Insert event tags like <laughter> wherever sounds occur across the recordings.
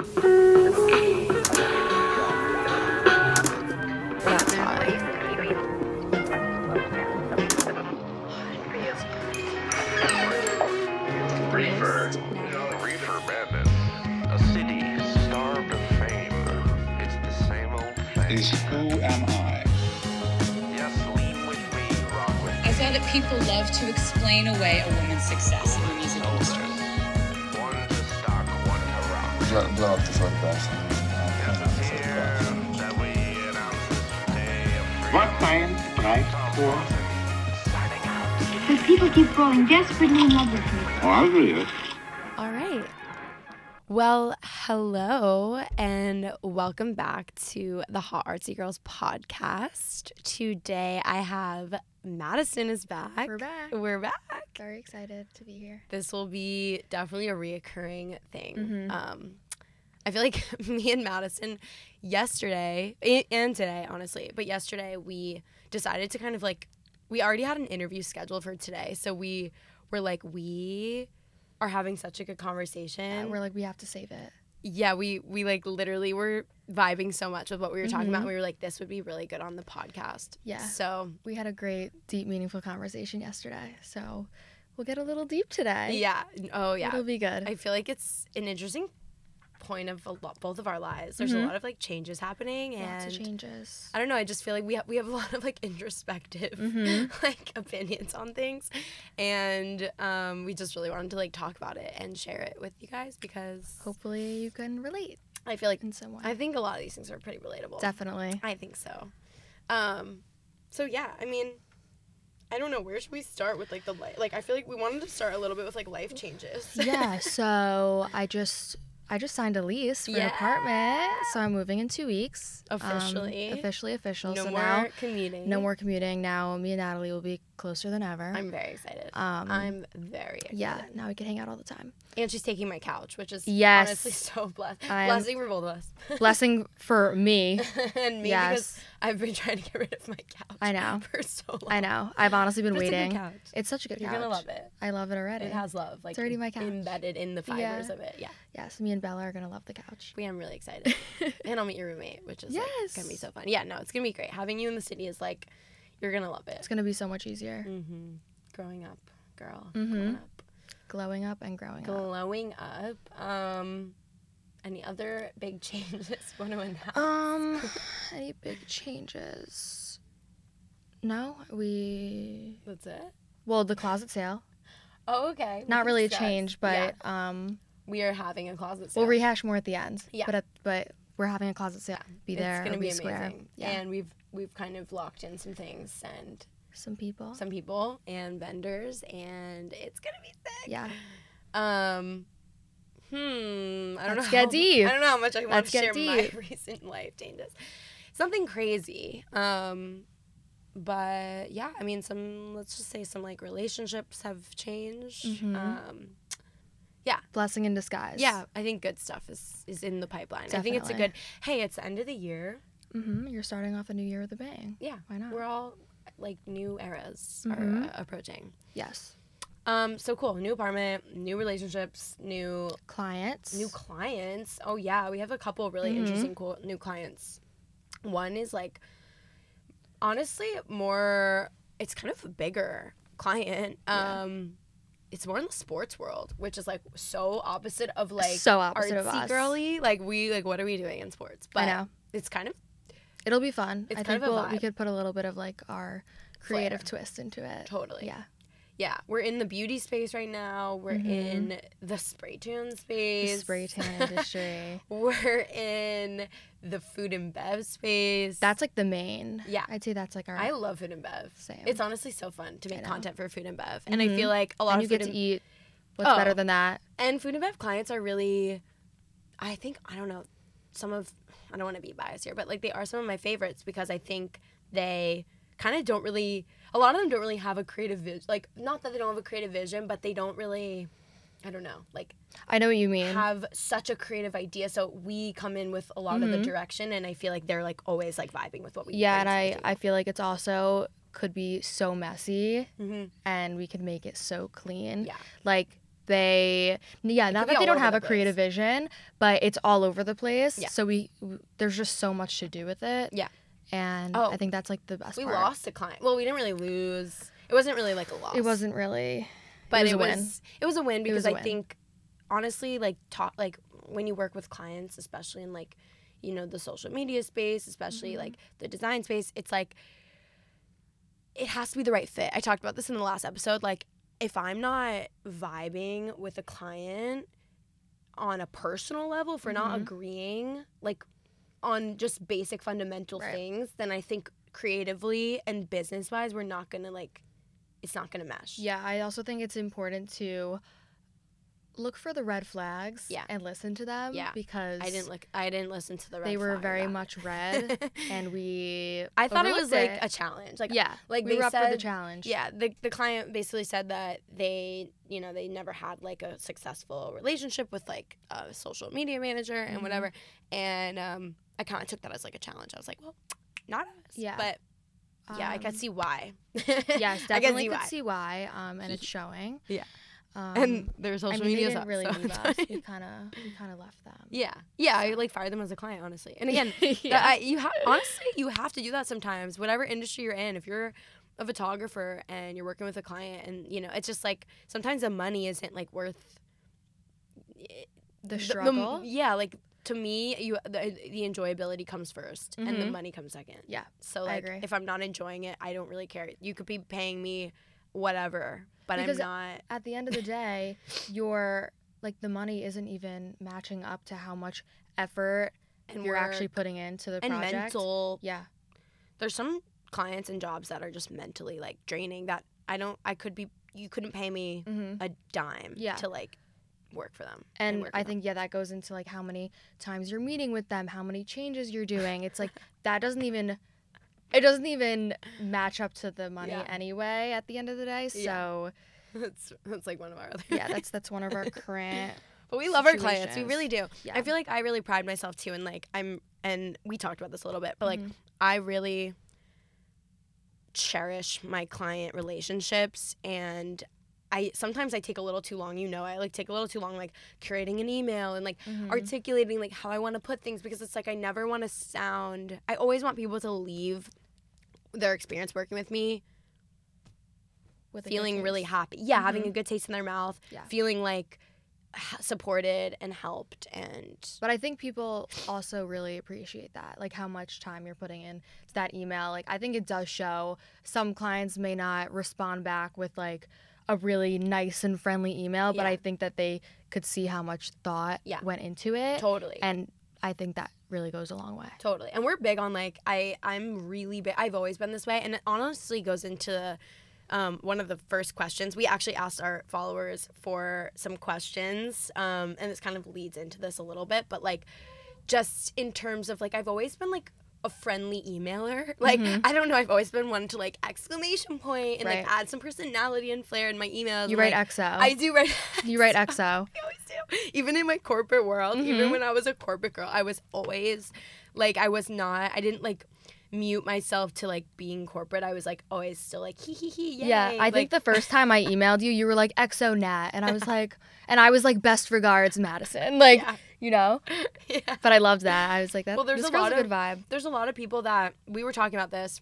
That's <laughs> desperately in love with me. Oh, I believe it. All right. Well, hello and welcome back to the Hot Artsy Girls podcast. Today I have Madison is back. We're back. We're back. Very excited to be here. This will be definitely a reoccurring thing. Mhm. Um, I feel like <laughs> me and Madison yesterday and today, honestly, but yesterday we decided to kind of like we already had an interview scheduled for today, so we were like we are having such a good conversation. Yeah, we're like, we have to save it. yeah, we we like literally were vibing so much with what we were talking about. Mhm. We were like, this would be really good on the podcast. Yeah. So We had a great, deep, meaningful conversation yesterday. So we'll get a little deep today. yeah. Oh yeah. It'll be good. I feel like it's an interesting point of a lot, both of our lives. There's a Mhm. lot of like changes happening, Lots of and changes. I don't know. I just feel like we ha- we have a <laughs> lot of like introspective Mhm. <laughs> like opinions on things, and um, we just really wanted to like talk about it and share it with you guys because Hopefully you can relate I feel like in some way. I think a lot of these things are pretty relatable. Definitely. I think so. Um, so yeah, I mean, I don't know. Where should we start with like the life? Like, I feel like we wanted to start a little bit with like life changes. yeah. <laughs> So I just. I just signed a lease for an apartment, so I'm moving in two weeks. Um, Officially. officially official. no so more now, commuting. no more commuting. Now me and Natalie will be closer than ever. I'm very excited. Um, I'm very excited. yeah. Now we can hang out all the time. And she's taking my couch, which is Yes. honestly so blessed. Blessing for both of us. <laughs> Blessing for me. <laughs> and me Yes. because I've been trying to get rid of my couch. I know. <laughs> For so long. I know. I've honestly been But it's a good waiting. couch. It's such a good You're couch. gonna love it. I love it already. It has love. Like it's already my couch. embedded in the fibers Yeah. of it. Yeah. Yes, me and Bella are gonna love the couch. We am really excited. <laughs> and I'll meet your roommate, which is like, gonna be so fun. Yeah, no, it's gonna be great. Having you in the city is like, you're gonna love it. It's gonna be so much easier. Mm-hmm. Growing up, girl. Mhm. Growing up. Glowing up and growing up. Glowing up. Um, any other big <laughs> changes want to announce? Um, any big changes? No, we. That's it. Well, the closet sale. Oh, okay. Not really a change, Yeah, but um, we are having a closet sale. we'll rehash more at the end. Yeah. But at, but we're having a closet sale. Yeah. Be there. It's gonna it'll be amazing. Yeah. And we've we've kind of locked in some things and Some people. some people and vendors, and it's gonna be sick. yeah. Um, hmm. I don't Let's know. get how- deep. I don't know how much I want Let's to share my <laughs> recent life changes. Something crazy. Um, but yeah, I mean, some. Let's just say some like relationships have changed. Mhm. Um, Blessing in disguise. yeah, I think good stuff is is in the pipeline. Definitely. I think it's a good. Hey, it's the end of the year. Mm-hmm. You're starting off a new year with a bang. Yeah, Why not? we're all like new eras are Mhm. uh, approaching. Yes. Um, so cool. New apartment, new relationships, new Clients. new clients. Oh yeah, we have a couple of really Mhm. interesting cool new clients. One is like honestly more it's kind of a bigger client. Yeah. It's more in the sports world, which is like so opposite of like So opposite of artsy us. girly. Like we like what are we doing in sports? But I know. it's kind of It'll be fun. It's I kind think of a we'll, we could put a little bit of like our creative Flair. twist into it. Totally. Yeah. Yeah, we're in the beauty space right now. We're Mhm. in the spray tan The space. spray tan <laughs> industry. We're in the food and bev space. That's like the main. Yeah. I'd say that's like our. I love food and bev. Same. It's honestly so fun to make content for food and bev, and I Mhm. feel like a lot and of you food get to eat. What's Oh. better than that? and food and bev clients are really, I think I don't know, some of I don't want to be biased here, but like they are some of my favorites because I think they kind of don't really. A lot of them don't really have a creative vision. Like not that they don't have a creative vision, but they don't really. I don't know, like I know what you mean. have such a creative idea. So we come in with a lot of the Mhm. direction, and I feel like they're like always like vibing with what we. Do. Yeah, and I I feel like it's also could be so messy, hmm and we could make it so clean. Yeah. Like they yeah not that they don't have the a creative vision but it's all over the place Yeah. so we w- there's just so much to do with it Yeah. And Oh. i think that's like the best we part lost a client. Well, we didn't really lose. It wasn't really like a loss. it wasn't really but was it was it was a win because a I win. think honestly like talk like when you work with clients, especially in like you know the social media space, especially Mm-hmm. like the design space, it's like it has to be the right fit. I talked about this in the last episode. Like if I'm not vibing with a client on a personal level, if we're not Mm-hmm. agreeing like on just basic fundamental Right. things, then I think creatively and business wise, we're not gonna like it's not gonna mesh. yeah i also think it's important to look for the red flags Yeah. and listen to them Yeah. because I didn't look. I didn't listen to the. Red they were very much red <laughs> and we I thought it was overlooked like a challenge. Like yeah like we they were up for the challenge yeah. The the client basically said that they you know they never had like a successful relationship with like a social media manager and Mm-hmm. whatever. And um, I kind of took that as like a challenge. I was like, well, not us. Yeah. But yeah, I Um, can see why. yes <laughs> I can definitely see could why. see why um and it's showing <laughs> Yeah. um, and their I social mean, they media didn't really leave us. We kind of, we kind of left them. <laughs> Yeah, yeah, I like fired them as a client, honestly. And again, Yeah. I, you ha- honestly you have to do that sometimes. Whatever industry you're in, if you're a photographer and you're working with a client, and you know, it's just like sometimes the money isn't like worth The struggle. yeah, like to me, you the, the enjoyability comes 1st and the Mhm. money comes second. Yeah, So like, if I'm not enjoying it, I don't really care. You could be paying me whatever, but Because I'm not. At the end of the day, <laughs> your like the money isn't even matching up to how much effort And you're actually putting into the and project. mental Yeah, there's some clients and jobs that are just mentally like draining that I don't I could be you couldn't pay me hmm a dime Yeah. to like work for them. and I with them. think yeah, that goes into like how many times you're meeting with them, how many changes you're doing. It's like <laughs> that doesn't even. It doesn't even match up to the money Yeah. anyway at the end of the day. Yeah. So <laughs> that's that's like one of our other yeah, that's <laughs> that's one of our current But we love our clients. We really do. Yeah. I feel like I really pride myself too and like I'm and we talked about this a little bit, but like Mhm. I really cherish my client relationships and I sometimes I take a little too long, you know, I like take a little too long like curating an email and like Mhm. articulating like how I want to put things because it's like I never want to sound I always want people to leave their experience working with me with a feeling really happy. Yeah, having Mhm. a good taste in their mouth, Yeah. feeling like supported and helped and But I think people also really appreciate that, like how much time you're putting in to that email. Like I think it does show some clients may not respond back with like a really nice and friendly email, but Yeah. I think that they could see how much thought Yeah. went into it. totally And I think that really goes a long way. Totally. And we're big on like I I'm really big. I've always been this way and it honestly goes into um, one of the first questions. We actually asked our followers for some questions um, and this kind of leads into this a little bit, but like just in terms of like I've always been like a friendly emailer. <laughs> Like I don't know, I've always been one to like exclamation point and like Mm-hmm. Add some personality and flair in my emails. You write like, XO. I do write <laughs> you write XO. XO. <laughs> I always do. Even in my corporate world, Mm-hmm. even when I was a corporate girl, I was always like, I was not, I didn't like mute myself to like being corporate. I was like always still like, hee hee hee, yay. Yeah, I think the first time I emailed you, you were like XO Nat, and I was <laughs> like, and I was like, best regards, Madison. <laughs> Like, Yeah. you know. <laughs> yeah. But I loved that. I was like, that. Well, there's a lot a good of- vibe. There's a lot of people that we were talking about this.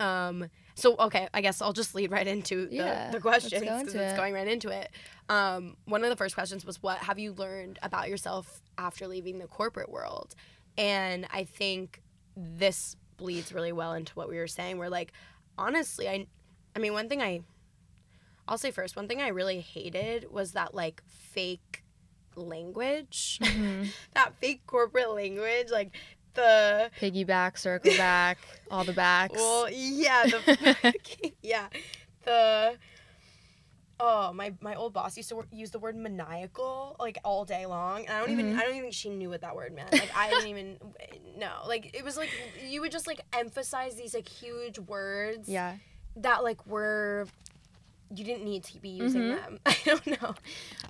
Um, so okay, I guess I'll just lead right into the, Yeah, the questions go because into it's it. going right into it. Um, one of the first questions was, "What have you learned about yourself after leaving the corporate world?" And I think this bleeds really well into what we were saying. We're like, honestly, I, I mean, one thing I, I'll say first, one thing I really hated was that like fake language, Mm-hmm. <laughs> that fake corporate language, like the Piggyback, circle back, all the backs. well, yeah, the <laughs> yeah, the oh my my old boss used to wor- use the word maniacal like all day long, and I don't Mm-hmm. even I don't even think she knew what that word meant. Like I didn't even <laughs> know. Like it was like you would just like emphasize these like huge words yeah. that like were you didn't need to be using them. <laughs> I don't know.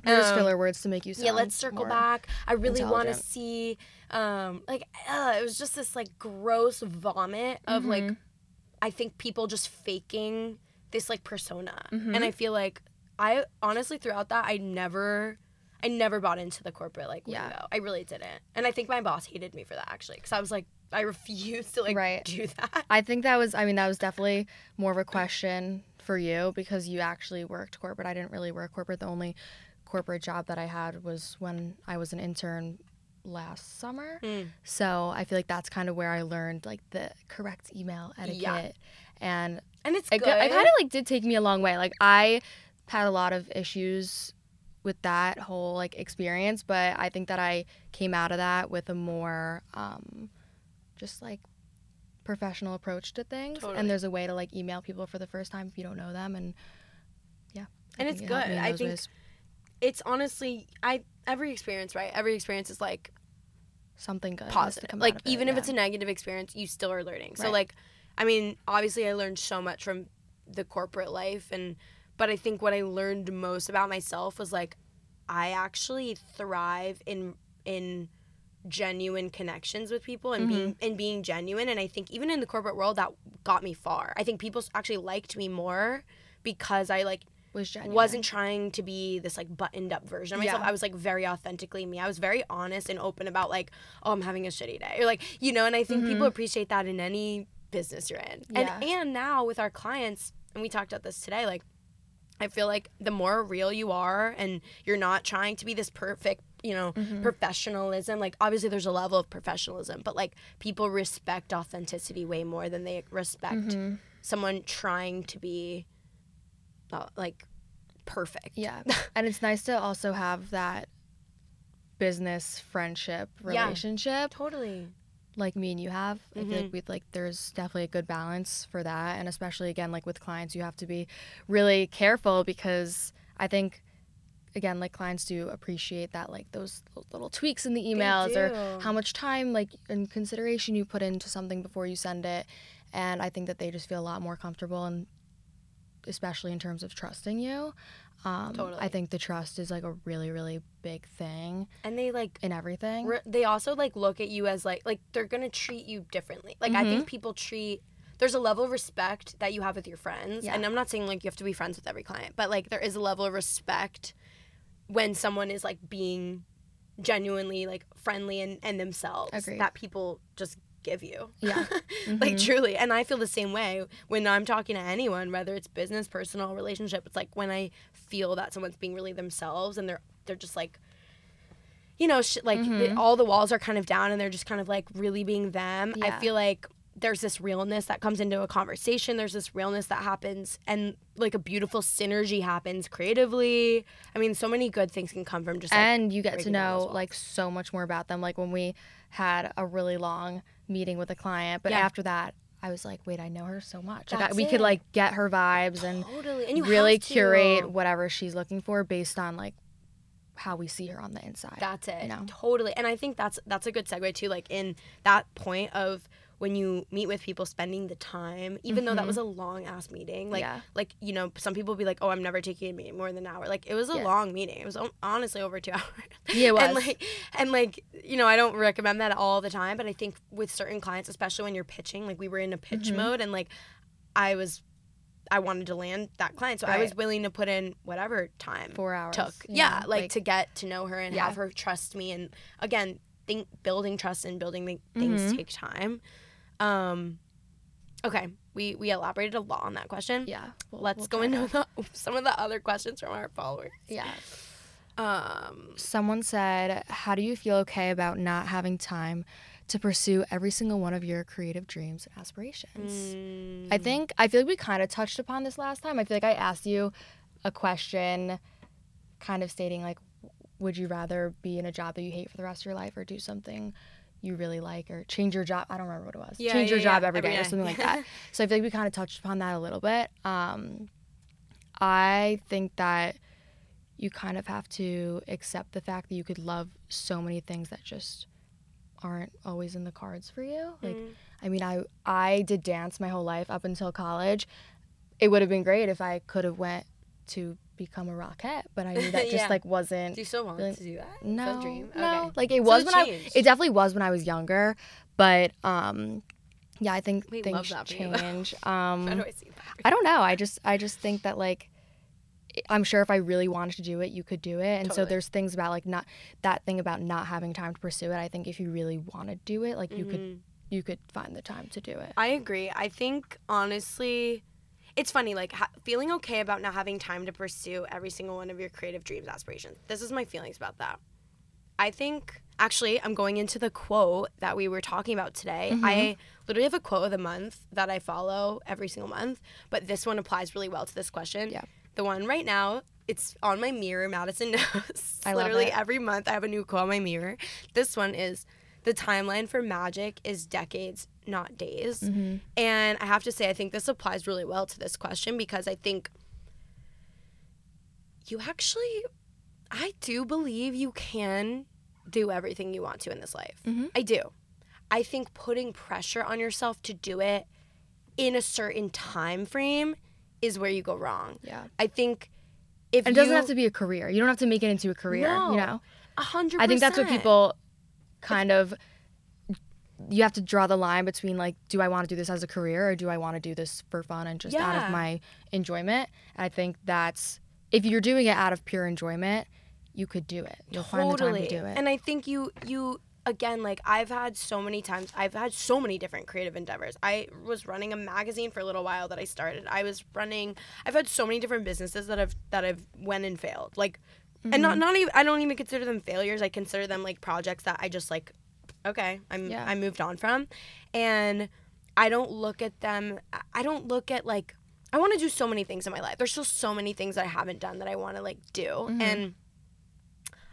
They're just Um, filler words to make you sound yeah let's circle back i really want to see um like uh, it was just this like gross vomit of like Mm-hmm. i think people just faking this like persona Mm-hmm. and i feel like I honestly throughout that I never I never bought into the corporate like Yeah. lingo. I really didn't. And I think my boss hated me for that actually cuz I was like I refused to like Right. do that. I think that was I mean that was definitely more of a <laughs> question for you because you actually worked corporate. I didn't really work corporate. The only corporate job that I had was when I was an intern last summer. Mm. So I feel like that's kind of where I learned like the correct email etiquette. Yeah. And And it's it, good. it kind of like did take me a long way. Like I had a lot of issues with that whole like experience, but I think that I came out of that with a more um just like professional approach to things. Totally. And there's a way to like email people for the first time if you don't know them and yeah. And it's it good. I think- ways. it's honestly I every experience, right? Every experience is like something good positive. come Like out of it, even if yeah. it's a negative experience, you still are learning. So Right. like I mean, obviously I learned so much from the corporate life and but I think what I learned most about myself was like I actually thrive in in genuine connections with people and being Mm-hmm. and being genuine and I think even in the corporate world that got me far. I think people actually liked me more because I like was genuine. wasn't trying to be this like buttoned up version of myself. Yeah. I was like very authentically me. I was very honest and open about like, oh, I'm having a shitty day. Or like, you know, and I think people appreciate that in any business you're in. Mm-hmm. Yeah. And and now with our clients, and we talked about this today, like I feel like the more real you are and you're not trying to be this perfect, you know, Mm-hmm. professionalism, like obviously there's a level of professionalism, but like people respect authenticity way more than they respect Mm-hmm. someone trying to be uh, like perfect. Yeah. <laughs> and it's nice to also have that business friendship Yeah. relationship Totally. Like me and you have. I feel like mm-hmm. we like there's definitely a good balance for that and especially again like with clients you have to be really careful because I think again like clients do appreciate that like those little tweaks in the emails or how much time like and consideration you put into something before you send it and I think that they just feel a lot more comfortable and especially in terms of trusting you. Um, Totally. I think the trust is like a really really big thing And they like in everything. re- they also like look at you as like like they're gonna treat you differently. Like I Mm-hmm. think people treat there's a level of respect that you have with your friends, Yeah. and I'm not saying like you have to be friends with every client, but like there is a level of respect when someone is like being genuinely like friendly and, and themselves Agreed. that people just give you. Yeah. <laughs> like Mhm. truly and i feel the same way when i'm talking to anyone whether it's business personal relationship it's like when i feel that someone's being really themselves and they're they're just like you know sh- like the, Mhm. all the walls are kind of down and they're just kind of like really being them i feel like there's this realness that comes into a conversation there's this realness that happens and like a beautiful synergy happens creatively i mean so many good things can come from just like, and you get to breaking down those know like so much more about them like when we had a really long meeting with a client but Yeah. after that i was like wait i know her so much like I, we it. could like get her vibes and totally and really curate whatever she's looking for based on like how we see her on the inside That's it. you know? Totally. And I think that's that's a good segue too, like in that point of when you meet with people spending the time, even though that was a long ass meeting. Like Mm-hmm. Yeah. like, you know, some people be like, Oh, I'm never taking a meeting more than an hour. Like it was a long meeting. It was honestly over two <laughs> hours. Yeah, it And like and like, you know, I don't recommend that all the time, but I think with certain clients, especially when you're pitching, like we were in a pitch Mm-hmm. mode and like I was I wanted to land that client. So I was willing to put in whatever time four hours took. Yeah, know, like, to get to know her and Yeah. have her trust me. And again, think building trust and building things Mhm. take time. Um, okay, we we elaborated a lot on that question. yeah we'll- Let's we'll go into the, <laughs> some of the other questions from our followers. yeah Um, someone said how do you feel okay about not having time to pursue every single one of your creative dreams and aspirations mm, I think I feel like we kind of touched upon this last time. I feel like I asked you a question kind of stating like would you rather be in a job that you hate for the rest of your life or do something you really like or change your job I don't remember what it was. Yeah, change your yeah, job yeah, every every day, or something like <laughs> that. So I feel like we kind of touched upon that a little bit. Um I think that you kind of have to accept the fact that you could love so many things that just aren't always in the cards for you. Like Mm. I mean, I I did dance my whole life up until college. It would have been great if I could have went to become a rockette, but I knew <laughs> that just Yeah. like wasn't do you still want really- to do that no dream? no Okay. like it So was it when I it definitely was when I was younger, but um yeah, I think We things that for you, though. change. <laughs> Um How do I see that? I don't know. I just I just think that like I'm sure if I really wanted to do it, you could do it. And so there's things about like not that thing about not having time to pursue it. I think if you really want to do it, like you Mm-hmm. could you could find the time to do it. I agree. I think honestly, it's funny like ha- feeling okay about not having time to pursue every single one of your creative dreams, aspirations. This is my feelings about that. I think actually I'm going into the quote that we were talking about today. I mm-hmm. literally have a quote of the month that I follow every single month, but this one applies really well to this question. Yeah. The one right now, it's on my mirror. Madison <laughs> knows. I love literally it. every month I have a new quote on my mirror. This one is the timeline for magic is decades, not days. Mm-hmm. And I have to say, I think this applies really well to this question because I think you actually, I do believe you can do everything you want to in this life. Mm-hmm. I do. I think putting pressure on yourself to do it in a certain time frame is where you go wrong. Yeah. I think if And it doesn't you, have to be a career. You don't have to make it into a career, No. you know? a hundred. I think that's what people kind of you have to draw the line between like do I want to do this as a career or do I want to do this for fun and just out of my enjoyment? And I think that's if you're doing it out of pure enjoyment, you could do it. You'll find the time to do it. And I think you you again like I've had so many times I've had so many different creative endeavors. I was running a magazine for a little while that I started. I was running I've had so many different businesses that i've that i've went and failed. Like and Mm-hmm. not not even I don't even consider them failures. I consider them like projects that I just like okay, I'm Yeah. I moved on from. And I don't look at them I- don't look at like I want to do so many things in my life. There's still so many things that I haven't done that I want to like do. Mm-hmm. And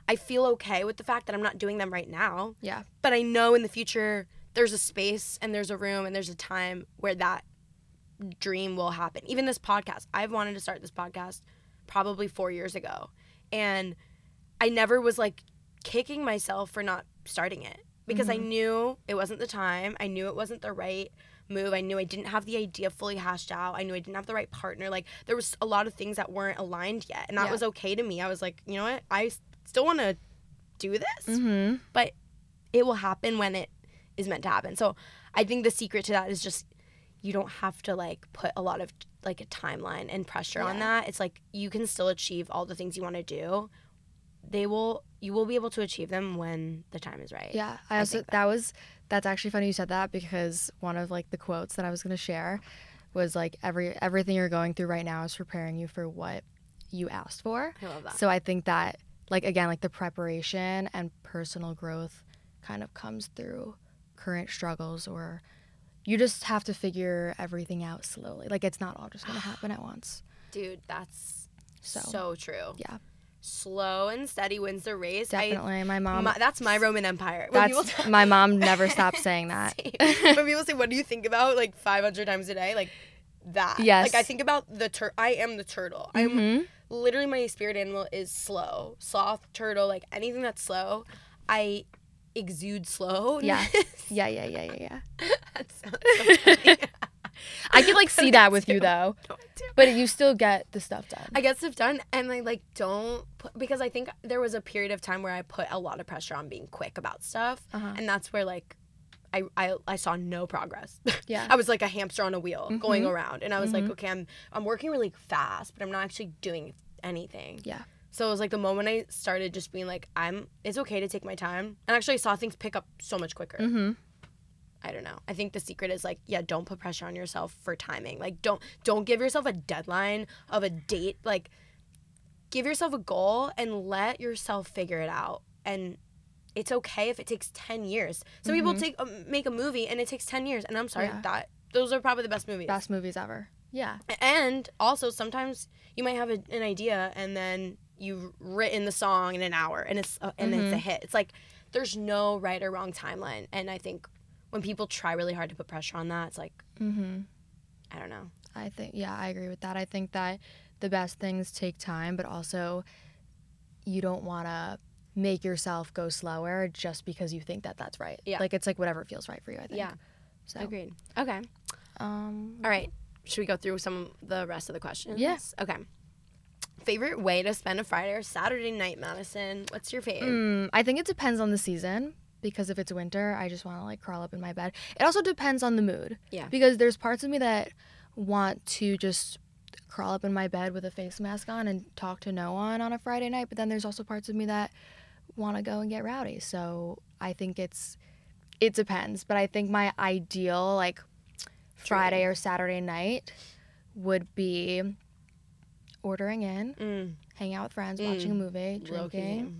I feel okay with the fact that I'm not doing them right now, yeah. but I know in the future there's a space and there's a room and there's a time where that dream will happen. Even this podcast, I've wanted to start this podcast probably 4 years ago. And I never was like kicking myself for not starting it because I knew it wasn't the time. I knew it wasn't the right move. I knew I didn't have the idea fully hashed out. I knew I didn't have the right partner. Like there was a lot of things that weren't aligned yet, and that Yeah. was okay to me. I was like, you know what? I still want to do this, Mm-hmm. but it will happen when it is meant to happen. So I think the secret to that is just you don't have to like put a lot of like a timeline and pressure on that. It's like you can still achieve all the things you want to do. They will you will be able to achieve them when the time is right. Yeah, I I also think that. was that's actually funny you said that because one of like the quotes that I was gonna share was like every everything you're going through right now is preparing you for what you asked for. I love that. So I think that like again like the preparation and personal growth kind of comes through current struggles or you just have to figure everything out slowly. Like it's not all just gonna happen at once. Dude, that's So, so, true. yeah, Slow and steady wins the race. definitely. my mom. my, that's my Roman Empire. When that's <laughs> my mom never stops <laughs> saying that. when people say, "What do you think about?" Like 500 times a day, like that. Yes. Like I think about the tur. I am the turtle. I'm Mhm. literally my spirit animal is slow, sloth, turtle, like anything that's slow. I exude slow. <laughs> Yeah. Yeah, yeah, yeah, yeah, yeah. <laughs> that sounds so funny. <laughs> I can like see that with you though. No, But you still get the stuff done. I get stuff done, and I like don't put because I think there was a period of time where I put a lot of pressure on being quick about stuff, Uh-huh. and that's where like. I, I, I saw no progress. Yeah. I was like a hamster on a wheel going Mhm. around and I was like, Mhm. okay, I'm I'm working really fast, but I'm not actually doing anything. Yeah. So it was like the moment I started just being like, I'm it's okay to take my time. And actually I saw things pick up so much quicker. Mm-hmm. I don't know. I think the secret is like, yeah, don't put pressure on yourself for timing. Like don't don't give yourself a deadline of a date. Like give yourself a goal and let yourself figure it out. And it's okay if it takes 10 years. Some people take um, make a movie and it takes 10 years and I'm sorry, Yeah. that those are probably the best movies. Best movies ever. Yeah. And also sometimes you might have a, an idea and then you've written the song in an hour and it's uh, and it's a hit. It's like there's no right or wrong timeline. And I think when people try really hard to put pressure on that, it's like Mm-hmm. I don't know. I think yeah, I agree with that. I think that the best things take time, but also you don't want to make yourself go slower just because you think that that's right. Yeah. Like it's like whatever feels right for you. I think. Yeah. So. Agreed. Okay. Um. All right. Should we go through some of the rest of the questions? Yeah. Okay. Favorite way to spend a Friday or Saturday night, Madison? What's your favorite? Mm, I think it depends on the season because if it's winter, I just want to like crawl up in my bed. It also depends on the mood. Yeah. Because there's parts of me that want to just crawl up in my bed with a face mask on and talk to no one on a Friday night. But then there's also parts of me that want to go and get rowdy. So I think it's it depends. But I think my ideal like Friday or Saturday night would be ordering in, Mm, hanging out with friends, watching a movie, drinking,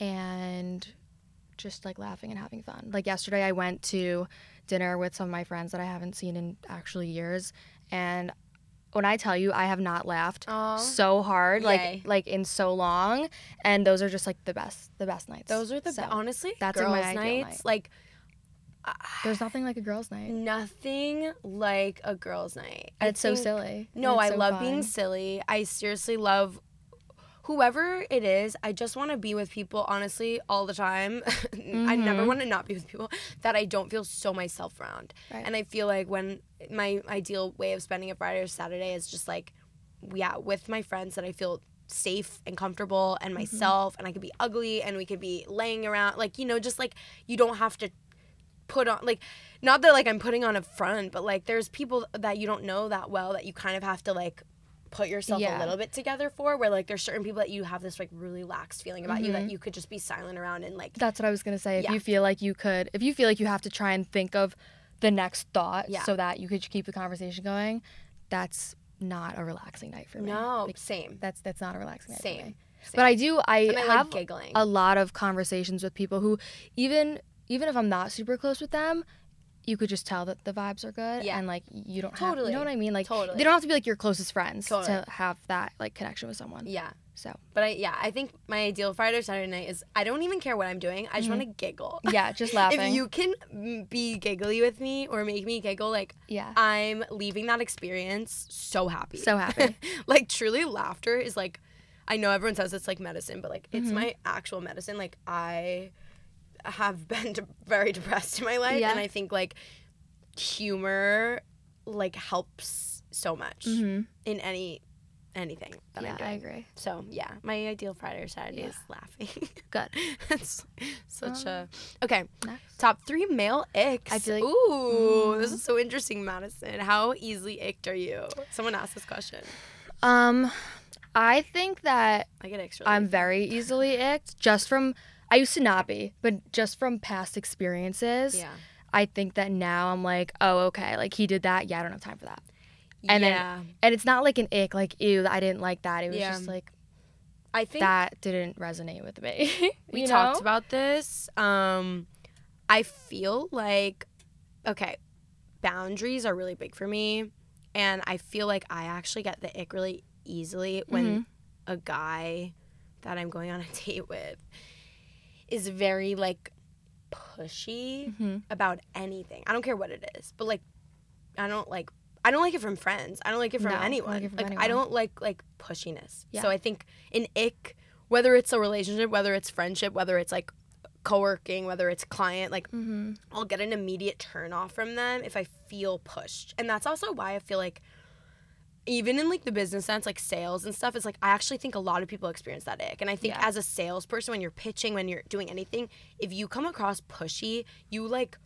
and just like laughing and having fun. Like yesterday, I went to dinner with some of my friends that I haven't seen in actually years, and when I tell you I have not laughed Aw. so hard, Yay. like like in so long, and those are just like the best, the best nights. Those are the So, be- honestly that's, like, my nights. night. Like There's nothing like a girls' night. nothing like a girls' night. I it's so silly. No, I so love being silly. I seriously love whoever it is. I just want to be with people, honestly, all the time. <laughs> I mm-hmm. never want to not be with people that I don't feel so myself around. Right. And I feel like when my ideal way of spending a Friday or Saturday is just like, yeah, with my friends that I feel safe and comfortable and mm-hmm. myself and I could be ugly and we could be laying around like you know just like you don't have to put on like not that like I'm putting on a front, but like there's people that you don't know that well that you kind of have to like put yourself Yeah. a little bit together for where like there's certain people that you have this like really lax feeling about you Mm-hmm. that you could just be silent around and like That's what I was gonna say. If Yeah. you feel like you could, if you feel like you have to try and think of the next thought Yeah. so that you could keep the conversation going, that's not a relaxing night for me. no Like, same that's that's not a relaxing night for same. But I do. I I have like giggling a lot of conversations with people who, even even if I'm not super close with them, you could just tell that the vibes are good. Yeah. And like you don't have, you Totally. know what I mean? Like Totally. they don't have to be like your closest friends Totally. to have that like connection with someone. yeah So but I yeah I think my ideal Friday or Saturday night is I don't even care what I'm doing I just want to giggle yeah, <laughs> just laughing. if you can be giggly with me or make me giggle like yeah. I'm leaving that experience so happy. So happy. <laughs> like truly laughter is like I know everyone says it's like medicine, but like it's Mm-hmm. my actual medicine. Like I have <laughs> been de- very depressed in my life Yeah. and I think like humor like helps so much Mhm. in any anything that yeah, I'm doing. I agree. So yeah, my ideal Friday or Saturday is laughing. <laughs> Good. it's such Um, a okay. Next. Top three male icks. I feel like- ooh, this Mm. is so interesting, Madison. How easily icked are you? Someone asked this question. Um, I think that I get really. I'm very easily icked just from. I used to not be, but just from past experiences. yeah. I think that now I'm like, oh, okay, like he did that. Yeah, I don't have time for that. And then- yeah. And it's not like an ick, like ew, I didn't like that. It was Yeah. just like I think that didn't resonate with me. <laughs> we you talked about this. Um, I feel like okay, boundaries are really big for me, and I feel like I actually get the ick really easily when Mm-hmm. a guy that I'm going on a <laughs> date with is very like pushy Mhm. about anything. I don't care what it is, but like I don't like I don't like it from friends. I don't like it from No, I anyone. like it from like I don't like like pushiness. Yeah. So I think an ick, whether it's a relationship, whether it's friendship, whether it's like co-working, whether it's client, like Mhm. I'll get an immediate turn off from them if I feel pushed. And that's also why I feel like even in like the business sense, like sales and stuff, it's like I actually think a lot of people experience that ick. And I think Yeah. as a salesperson, when you're pitching, when you're doing anything, if you come across pushy, you like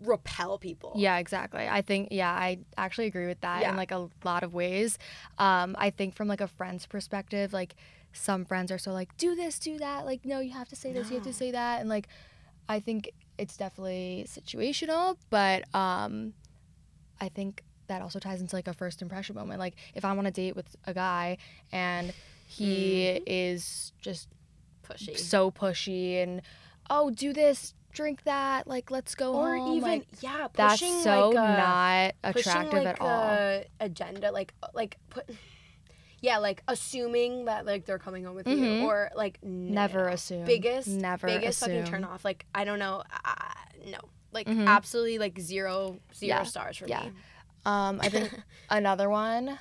repel people. Yeah, exactly. I think yeah, I actually agree with that Yeah. in like a lot of ways. Um, I think from like a friend's perspective, like some friends are so like, do this, do that. Like, no, you have to say this, you have to say that, and like, I think it's definitely situational, but um, I think that also ties into like a first impression moment. Like, if I'm on a date with a guy and he is just Pushy. so pushy and oh, do this, drink that, like, let's go or home. even like, yeah, that's so like a, not attractive like, at all. agenda like like put <laughs> yeah like assuming that like they're coming home with you Mhm. or like no, Never no. assume. biggest Never biggest fucking turn off like I don't know uh, no like Mhm. absolutely like zero zero Yeah. stars for Yeah. me Um, I think <laughs> another one.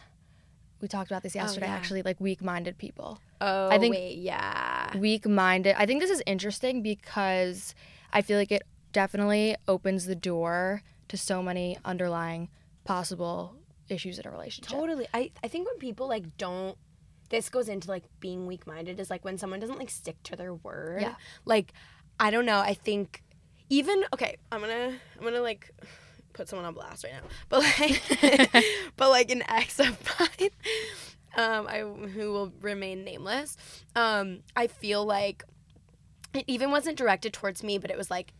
We talked about this yesterday. yeah. Actually, like weak-minded people. oh I think- wait yeah Weak-minded. I think this is interesting because I feel like it definitely opens the door to so many underlying possible issues in a relationship. totally I I think when people like don't this goes into like being weak minded is like when someone doesn't like stick to their word Yeah. like I don't know I think even okay I'm gonna I'm gonna like put someone on blast right now but like <laughs> <laughs> but like an ex of mine um, I who will remain nameless. Um, I feel like it even wasn't directed towards me, but it was like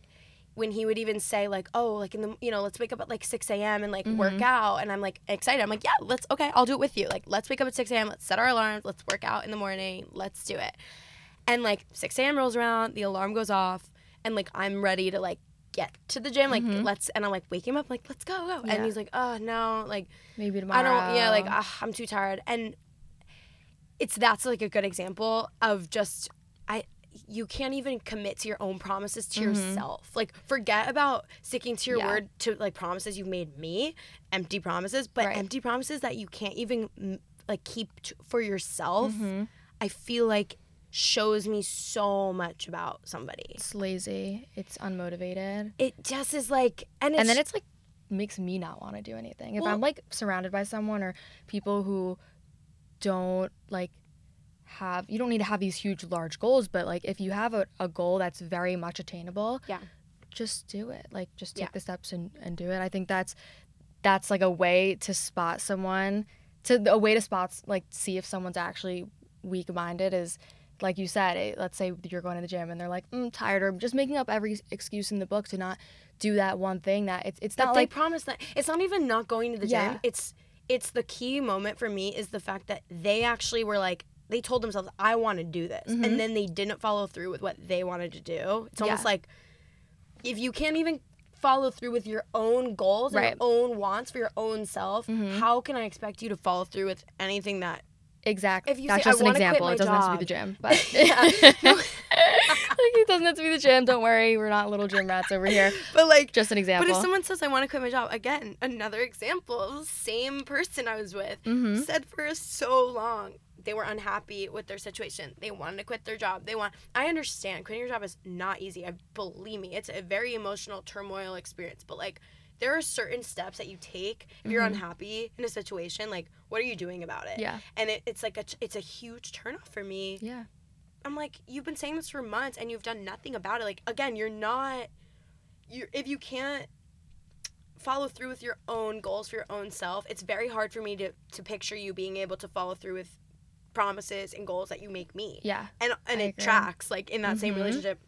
when he would even say like, "Oh, like in the you know, let's wake up at like 6 a.m. and like work out," and I'm like excited. I'm like, "Yeah, let's okay, I'll do it with you. Like, let's wake up at 6 a.m. Let's set our alarms. Let's work out in the morning. Let's do it." And like 6 a.m. rolls around, the alarm goes off, and like I'm ready to like get to the gym. Like let's, and I'm like waking him up, like let's go, go. Yeah. And he's like, "Oh no, like." Maybe tomorrow. I don't. Yeah, like I'm too tired, and it's that's like a good example of just I. You can't even commit to your own promises to yourself. Like, forget about sticking to your Mm-hmm. Yeah. word to like promises you've made me, empty promises, but Right. empty promises that you can't even like keep t- for yourself. Mm-hmm. I feel like shows me so much about somebody. it's lazy. It's unmotivated. It just is like, and it's and then it's like makes me not want to do anything. If Well- I'm like surrounded by someone or people who don't like have you don't need to have these huge large goals, but like if you have a, a goal that's very much attainable, Yeah. just do it. Like just take Yeah. the steps and, and do it. I think that's that's like a way to spot someone to a way to spot like see if someone's actually weak minded is like you said, eh, let's say you're going to the gym and they're like, mm, tired, or just making up every excuse in the book to not do that one thing that it's it's But not they like promise that it's not even not going to the Yeah. gym. It's it's the key moment for me is the fact that they actually were like they told themselves I want to do this, and then they didn't follow through with what they wanted to do. It's almost Yeah. like if you can't even follow through with your own goals and Right. your own wants for your own self, how can I expect you to follow through with anything that exactly. if you that's say, "I just an example. It doesn't have to be the gym, <laughs> but <laughs> like, it doesn't have to be the gym. Don't worry, we're not little gym rats over here. <laughs> but like Just an example. But if someone says I want to quit my job, again, another example, same person I was with Mm-hmm. said for so long they were unhappy with their situation. They wanted to quit their job. They want I understand quitting your job is not easy. I believe me. It's a very emotional turmoil experience, but like there are certain steps that you take if you're unhappy in a situation like what are you doing about it Mm-hmm. Yeah. and it, it's like a it's a huge turnoff for me yeah, I'm like, you've been saying this for months and you've done nothing about it. Like, again, you're not, you if you can't follow through with your own goals for your own self, it's very hard for me to to picture you being able to follow through with promises and goals that you make me. yeah, And and I it agree. tracks like in that same Mhm. relationship.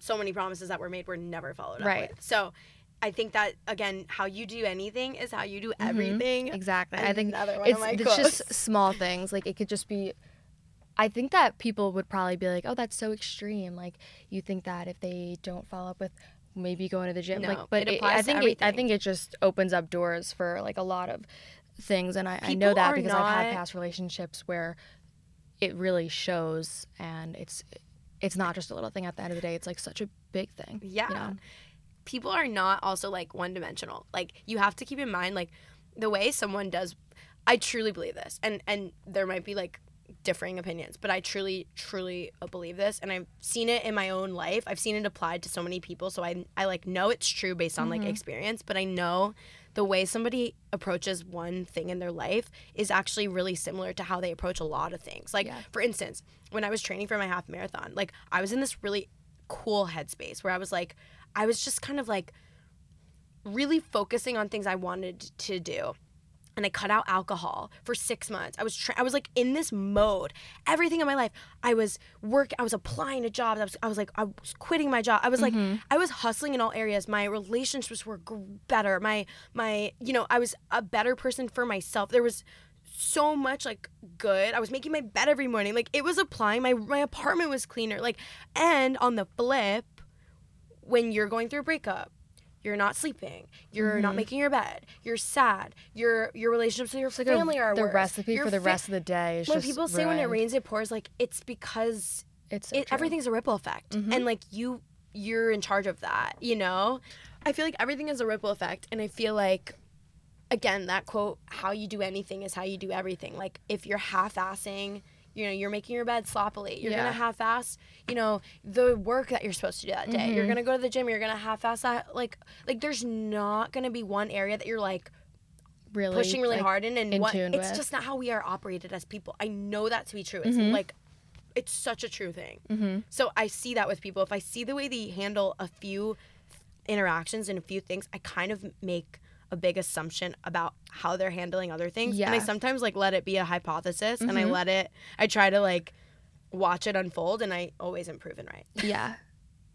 So many promises that were made were never followed up Right. with. So. I think that again, how you do anything is how you do everything. Mm-hmm. exactly. I think Another one of it's, my it's quotes. just small things. Like it could just be. I think that people would probably be like, "Oh, that's so extreme." Like you think that if they don't follow up with maybe going to the gym, No, like, but it it- I think it, I think it just opens up doors for like a lot of things, and I, I know that because I've had past relationships where it really shows, and it's it's not just a little thing. At the end of the day, it's like such a big thing. you Yeah. know? People are not also like one dimensional. Like you have to keep in mind like the way someone does I truly believe this. And and there might be like differing opinions, but I truly truly believe this and I've seen it in my own life. I've seen it applied to so many people, so I I like know it's true based on like mm-hmm. experience, but I know the way somebody approaches one thing in their life is actually really similar to how they approach a lot of things. Like Yeah. for instance, when I was training for my half marathon, like I was in this really cool headspace where I was like I was just kind of like really focusing on things I wanted to do. And I cut out alcohol for six months. I was tra- I was like in this mode. Everything in my life, I was work. I was applying to jobs. I was I was like I was quitting my job. I was like mm-hmm. I was hustling in all areas. My relationships were gr- better. My my you know I was a better person for myself. There was so much like good. I was making my bed every morning. Like it was applying. My my apartment was cleaner. Like and on the flip, when you're going through a breakup, you're not sleeping, you're not making your bed, you're sad, your your relationships with your Mm-hmm. It's like a- family are the worse. recipe Your for the fa- rest of the day. Is when people say when it rains it pours, like it's because it's so it, everything's a ripple effect, and like you you're in charge of that. You know, I feel like everything is a ripple effect, and I feel like again that quote, "How you do anything is how you do everything." Like if you're half-assing. You know, you're making your bed sloppily. You're Yeah. gonna half-ass, you know, the work that you're supposed to do that day. Mm-hmm. You're gonna go to the gym. You're gonna half-ass that. Like, like there's not gonna be one area that you're like, really pushing really like, hard in and in what it's with. Mm-hmm. just not how we are operated as people i know that to be true it's like it's such a true thing so i see that with people if i see the way they handle a few interactions and a few things i kind of make a big assumption about how they're handling other things. And I sometimes like let it be a hypothesis and I Mhm. let it I try to like watch it unfold and I always am proven right. yeah.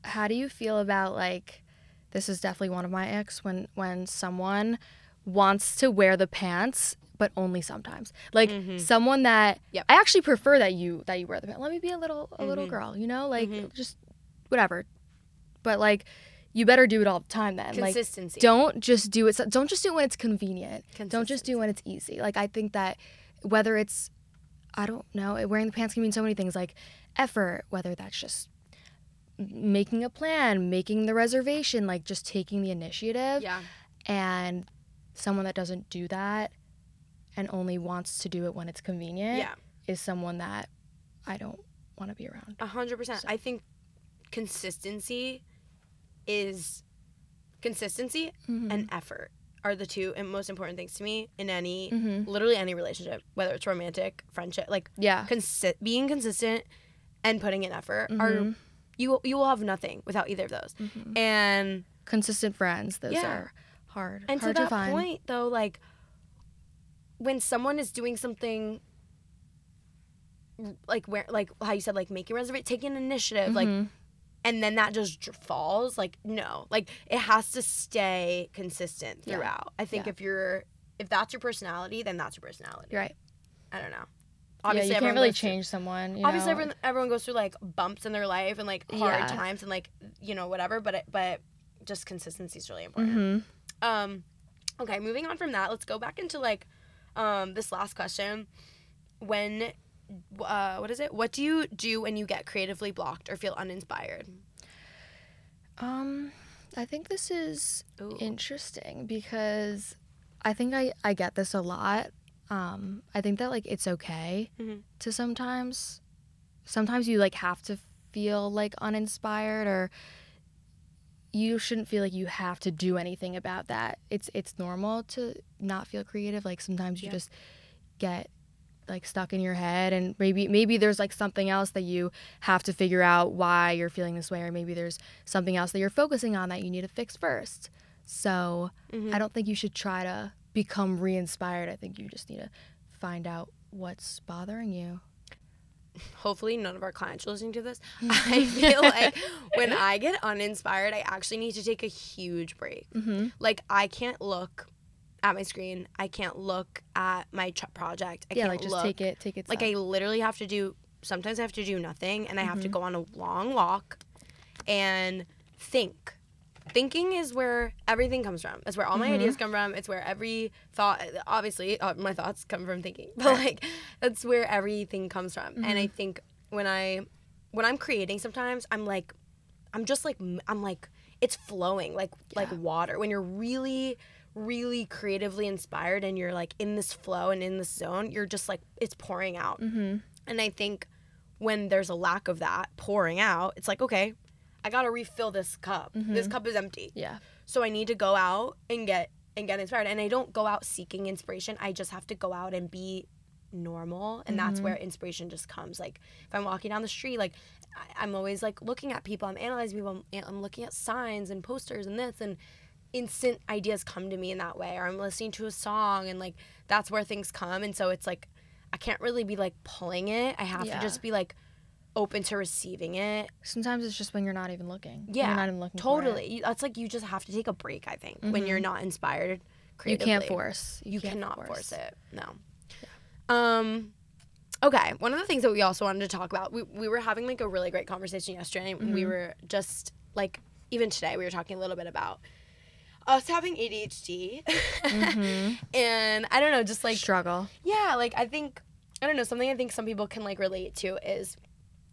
How do you feel about like this is definitely one of my ex when when someone wants to wear the pants but only sometimes. Like Mhm. someone that Yep. I actually prefer that you that you wear the pants. Let me be a little a little Mhm. girl, you know? Like Mhm. just whatever. But like you better do it all the time then. Like Consistency. don't just do it don't just do it when it's convenient. Don't just do it when it's easy. Like I think that whether it's I don't know, wearing the pants can mean so many things like effort, whether that's just making a plan, making the reservation, like just taking the initiative Yeah. and someone that doesn't do that and only wants to do it when it's convenient Yeah. is someone that I don't want to be around. A hundred percent. I think consistency is consistency Mm-hmm. and effort are the two and most important things to me in any Mhm. literally any relationship, whether it's romantic, friendship, like Yeah. consi- being consistent and putting in effort are Mhm. you you will have nothing without either of those. Mhm. And Consistent friends, those Yeah. are hard. and hard to that find. point though, like when someone is doing something like where like how you said like making reservation taking initiative like Mhm. And then that just falls like no like it has to stay consistent Yeah. throughout i think Yeah. if you're if that's your personality then that's your personality right. i don't know yeah, you can't really goes through- change someone. You obviously know? everyone, everyone goes through like bumps in their life and like hard Yeah. times and like you know whatever but it, but just consistency is really important Mhm. um okay moving on from that let's go back into like um this last question when uh what is it what do you do when you get creatively blocked or feel uninspired Um, I think this is Ooh. interesting because I think I I get this a lot. Um, I think that like it's okay Mhm. to sometimes sometimes you like have to feel like uninspired or you shouldn't feel like you have to do anything about that. It's it's normal to not feel creative. Like sometimes you Yeah. just get like stuck in your head and maybe maybe there's like something else that you have to figure out why you're feeling this way or maybe there's something else that you're focusing on that you need to fix first. So, Mhm. I don't think you should try to become re-inspired. I think you just need to find out what's bothering you. hopefully none of our clients are listening to this. <laughs> <laughs> I feel like when I get uninspired, I actually need to take a huge break. Mm-hmm. Like I can't look at my screen. I can't look at my ch- project. I Yeah, can't like just look. take it, take it. Like I literally have to do. Sometimes I have to do nothing, and I have to Mhm. go on a long walk and think. Thinking is where everything comes from. It's where all my Mhm. ideas come from. It's where every thought. Obviously, uh, my thoughts come from thinking, <laughs> but like that's where everything comes from. And I think when I when I'm creating, sometimes I'm like, I'm just like I'm like it's flowing like like water. When you're really really creatively inspired and you're like in this flow and in this zone, you're just like it's pouring out. Mm-hmm. And I think when there's a lack of that pouring out, it's like, okay, I gotta refill this cup. This Mhm. cup is empty. Yeah. So I need to go out and get and get inspired. And I don't go out seeking inspiration. I just have to go out and be normal. And that's Mhm. where inspiration just comes. Like if I'm walking down the street, like I- I'm always like looking at people, I'm analyzing people, I'm, I'm looking at signs and posters and this and instant ideas come to me in that way. Or I'm listening to a song and like that's where things come. And so it's like I can't really be like pulling it. I have Yeah. to just be like open to receiving it. Sometimes it's just when you're not even looking. Yeah, You're not even looking. Totally. That's like you just have to take a break, I think, when you're Mhm. not inspired You can't force. You, can't cannot force. it. No. Um okay, one of the things that we also wanted to talk about, we, we were having like a really great conversation yesterday. and We were just like even today we were talking a little bit about us having ADHD. Mhm. <laughs> and I don't know, just like Struggle. yeah, like I think I don't know, something I think some people can like relate to is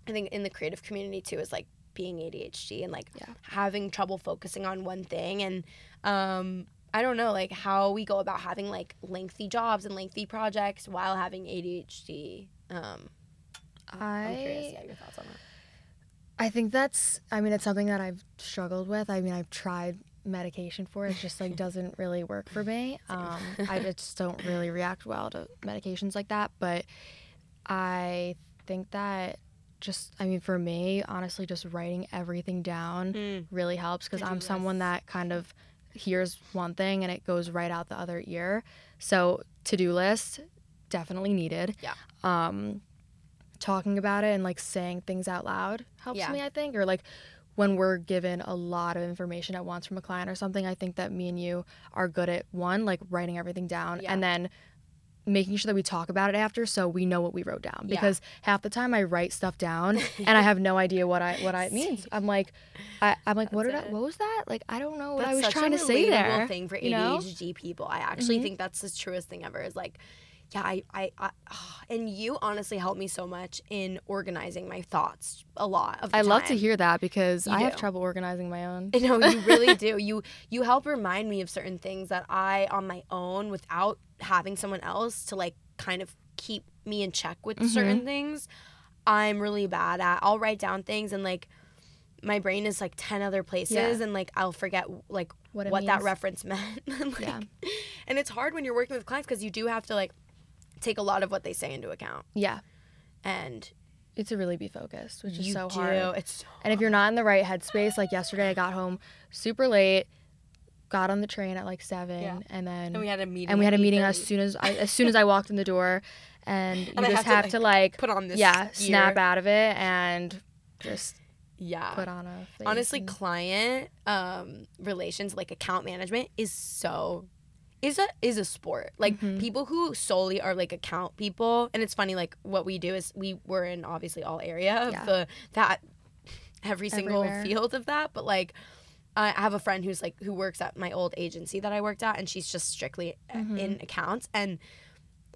I think in the creative community too is like being ADHD and like Yeah. having trouble focusing on one thing and um I don't know like how we go about having like lengthy jobs and lengthy projects while having ADHD. Um I'm curious, I yeah, your thoughts on that. I think that's. I mean, it's something that I've struggled with. I mean, I've tried medication for it. It just like <laughs> doesn't really work for me. <laughs> Um, I <laughs> just don't really react well to medications like that. But I think that just. I mean, for me, honestly, just writing everything down Mm. really helps because I'm someone that kind of hears one thing and it goes right out the other ear. So to do list definitely needed. Yeah. Um, talking about it and like saying things out loud helps Yeah. me, I think, or like when we're given a lot of information at once from a client or something, I think that me and you are good at one, like writing everything down Yeah. and then making sure that we talk about it after so we know what we wrote down Yeah. because half the time I write stuff down <laughs> and I have no idea what I what I it means. I'm like I, I'm like what did That's I what was that? Like I don't know what I was trying to say there. thing for you know? ADHD people. I actually Mhm. think that's the truest thing ever. Is like, yeah, I, I, I and you honestly helped me so much in organizing my thoughts a lot of I love to hear that because You I have trouble organizing my own. No, you really <laughs> do. You you help remind me of certain things that I on my own without having someone else to like kind of keep me in check with Mm-hmm. certain things. I'm really bad at. I'll write down things and like my brain is like 10 other places Yeah. and like I'll forget like What what, that reference <laughs> meant. Like, Yeah. And it's hard when you're working with clients because you do have to like take a lot of what they say into account. Yeah. And It's to really be focused, which is you so do. hard. It's so And if you're not in the right headspace, like yesterday, I got home super late, got on the train at like seven, Yeah. and then and we had a meeting. and we had a meeting as soon as I, as soon as I walked in the door, and <laughs> you And just have have to, to like, put on this yeah snap out of it and just Yeah. put on a face honestly and- client um relations like account management is so is a is a sport like Mm-hmm. people who solely are like account people and it's funny like what we do is we were in obviously all area of Yeah. the that every single Everywhere. field of that but like I have a friend who's like who works at my old agency that I worked at and she's just strictly uh in accounts and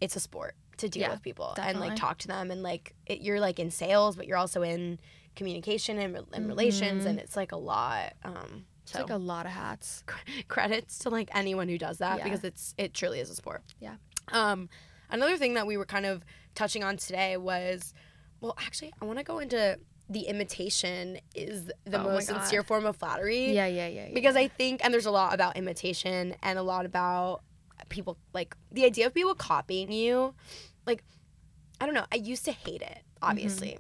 it's a sport to deal Mm-hmm. Yeah, with people and like talk to them and like it, you're like in sales but you're also in communication and, and relations and it's like a lot um Mm-hmm. it's so like a lot of hats <laughs> credits to like anyone who does that Yeah. because it's it truly is a sport Yeah. um another thing that we were kind of touching on today was well actually i want to go into the imitation is the Oh most sincere form of flattery yeah yeah yeah, yeah. because I think, and there's a lot about imitation and a lot about people like the idea of people copying you. Like, I don't know. I used to hate it. Obviously,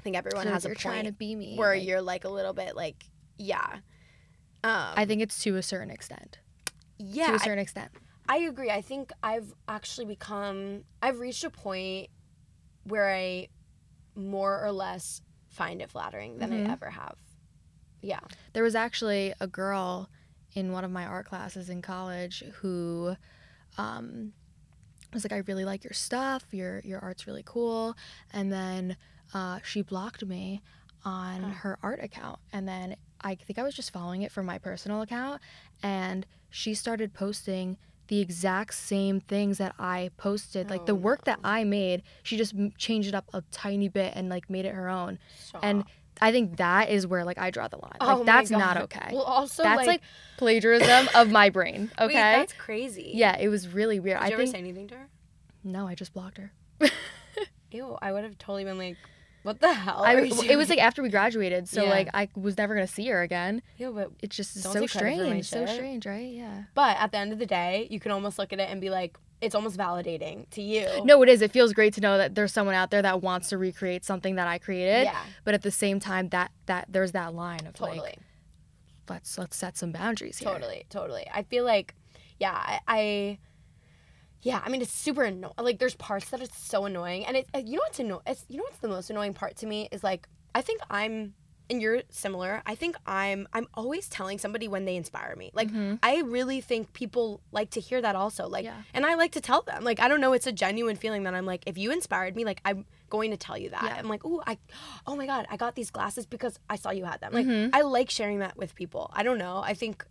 I think everyone So has a you're point trying to be me where like- you're like a little bit like, yeah, um, I think it's to a certain extent yeah. to a certain extent I agree. I think I've actually become, I've reached a point where I more or less find it flattering than Mhm. I ever have. Yeah. There was actually a girl in one of my art classes in college who um, was like, "I really like your stuff. Your your art's really cool." And then uh, she blocked me on her art account, and then I think I was just following it from my personal account, and she started posting the exact same things that I posted, like the Oh, work that I made. She just changed it up a tiny bit and like made it her own. And I think that is where like I draw the line. Like Oh my that's not okay. Well, also, that's like, plagiarism of my brain. <laughs> Okay. Wait, that's crazy. yeah, it was really weird. Did I you ever say anything to her? no, I just blocked her. <laughs> Ew, I would have totally been like, what the hell? I, it was like after we graduated, so Yeah. like I was never gonna see her again. Yeah, but it's just so take credit for my strange, so strange, right? Yeah. but at the end of the day, you can almost look at it and be like, it's almost validating to you. No, it is. It feels great to know that there's someone out there that wants to recreate something that I created. Yeah. But at the same time, that that there's that line of totally, like, let's let's set some boundaries here. totally, totally. I feel like, yeah, I, I yeah, I mean, it's super annoying. Like, there's parts that it's so annoying, and it, uh, you know what's annoying? It's you know what's the most annoying part to me is like, I think I'm. And you're similar. I think I'm I'm always telling somebody when they inspire me. Like I really think people like to hear that also. Like Mm-hmm. Yeah. and I like to tell them. Like I don't know, it's a genuine feeling that I'm like if you inspired me, like I'm going to tell you that. Yeah. I'm like, "Oh, I oh my god, I got these glasses because I saw you had them." Like Mm-hmm. I like sharing that with people. I don't know. I think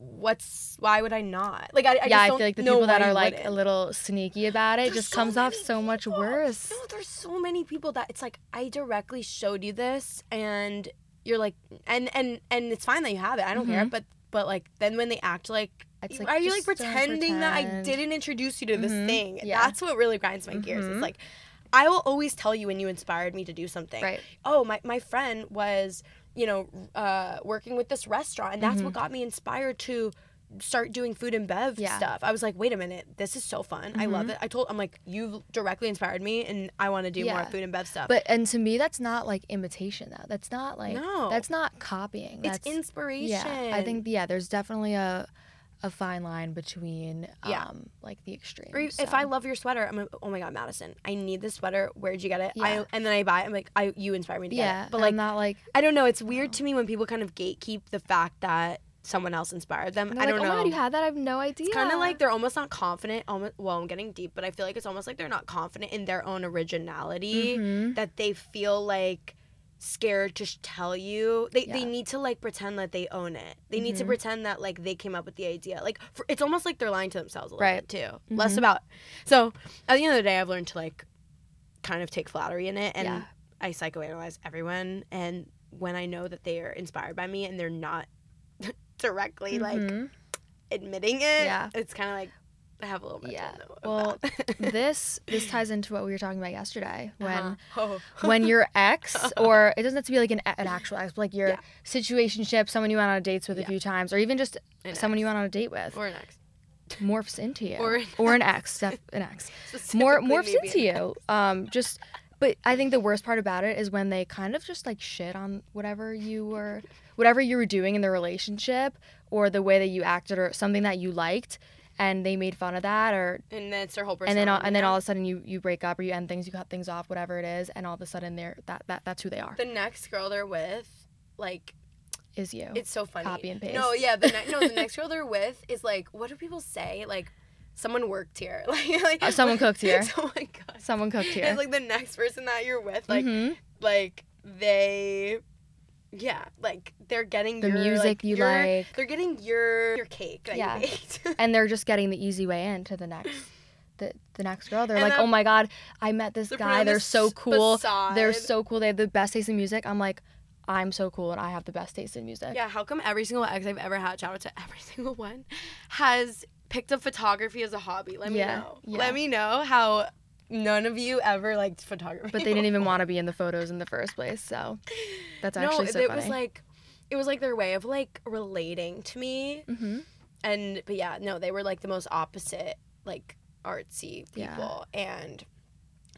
what's why would I not? Like I, I yeah, just I feel like the people that are like a little sneaky about it There's just so comes off so much worse. No, there's so many people that it's like I directly showed you this and you're like and and and it's fine that you have it. I don't care, but but like then when they act like Mm-hmm. It's like, are you like pretending that I didn't introduce you to this Mhm. thing? Yeah. That's what really grinds my gears. Mhm. It's like I will always tell you when you inspired me to do something. Right. Oh, my, my friend was, you know, uh, working with this restaurant, and that's what got me inspired to start doing food and bev Yeah. stuff. I was like, wait a minute, this is so fun. I love it. I told I'm like, you've directly inspired me, and I want to do more food and bev stuff. But and to me, that's not like imitation though. That's not like No. that's not copying. it's inspiration. yeah. I think yeah, there's definitely a a fine line between Yeah. um like the extremes. Or if so. I love your sweater, I'm like, oh my god, Madison, I need this sweater. Where'd you get it? Yeah. I, and then I buy it. I'm like, I you inspire me to yeah, get it. But I'm like, not like I don't know. It's weird to me when people kind of gatekeep the fact that someone else inspired them. I like, don't oh know. my god, you had that? I have no idea. It's kind of like they're almost not confident. Almost, well, I'm getting deep, but I feel like it's almost like they're not confident in their own originality. Mhm. That they feel like scared to sh- tell you. They they need to like pretend that they own it. They need to Mhm. pretend that like they came up with the idea. Like for, it's almost like they're lying to themselves a little Right. bit too. Less Mhm. about. So at the end of the day, I've learned to like kind of take flattery in it, and Yeah. I psychoanalyze everyone. And when I know that they are inspired by me and they're not <laughs> directly like Mhm. admitting it, Yeah. it's kind of like have a little bit. Yeah. Well, <laughs> this this <laughs> ties into what we were talking about yesterday when Uh-huh. Oh. when your ex <laughs> or it doesn't have to be like an, an actual ex but like your Yeah. situationship someone you went on dates with a few times or even just An someone you went on a date with or an ex morphs into you Or an an ex an ex more morphs into you um just but i think the worst part about it is when they kind of just like shit on whatever you were whatever you were doing in the relationship or the way that you acted or something that you liked and they made fun of that or And then it's their whole and then all, and then all of a sudden you you break up or you end things you cut things off whatever it is and all of a sudden they're that, that that's who they are the next girl they're with, like is you it's so funny. Copy and paste. No, yeah, the ne- no, the next <laughs> girl they're with is like, what do people say? Like, someone worked here. <laughs> Like, like Uh, someone cooked here. <laughs> oh my god. someone cooked here It's like the next person that you're with, like, Mhm. like they. Yeah, like they're getting The your, music like, you your- like. They're getting your your cake that Yeah. you <laughs> and they're just getting the easy way into the next the, the next girl they're And like oh my god i met this They're guy they're so cool they're so cool they have the best taste in music i'm like i'm so cool and i have the best taste in music Yeah, how come every single ex I've ever had, shout out to every <laughs> single one, has picked up photography as a hobby? Let me Yeah, know. yeah. Let me know how none of you ever liked photography. but they didn't even <laughs> want to be in the photos in the first place so that's no, actually so it funny was like, it was like their way of like relating to me, hmm and but yeah, no, they were like the most opposite, like artsy Yeah. people, and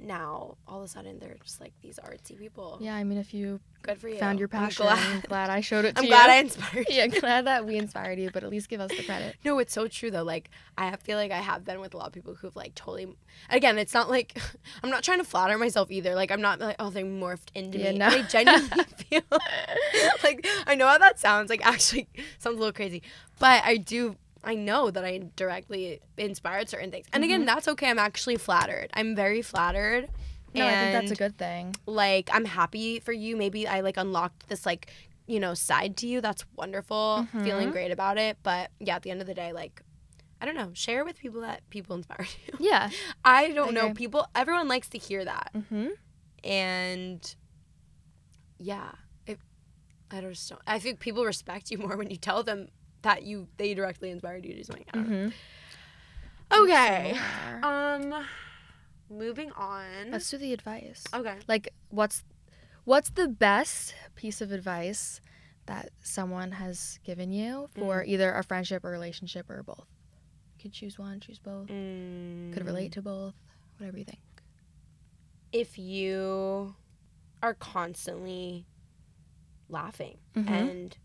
now all of a sudden they're just like these artsy people. yeah i mean if you good for you. found your passion i'm glad. glad, i showed it <laughs> to I'm you glad I inspired <laughs> you. yeah glad that we inspired you but at least give us the credit No, it's so true though. Like I feel like I have been with a lot of people who've like totally. Again, it's not like <laughs> I'm not trying to flatter myself either. Like I'm not like oh they morphed into Yeah, me. no. I genuinely feel like I know how that sounds. Like actually sounds a little crazy, but I do. I know that I directly inspired certain things, and Mm-hmm. again, that's okay. I'm actually flattered. I'm very flattered. no i think that's a good thing. like i'm happy for you. Maybe i like unlocked this like you know side to you that's wonderful feeling Mhm. great about it. But yeah at the end of the day like i don't know. Share with people that people inspire <laughs> you. Yeah. I don't know people. Everyone likes to hear that. Mm-hmm. And yeah it, i just don't i think people respect you more when you tell them that you they directly inspired you to do something I don't know. mm-hmm. Okay. um moving on. Let's do the advice. Okay. Like what's what's the best piece of advice that someone has given you for either a friendship or relationship or both? You could choose one choose both. Could relate to both whatever you think. If you are constantly laughing Mhm. and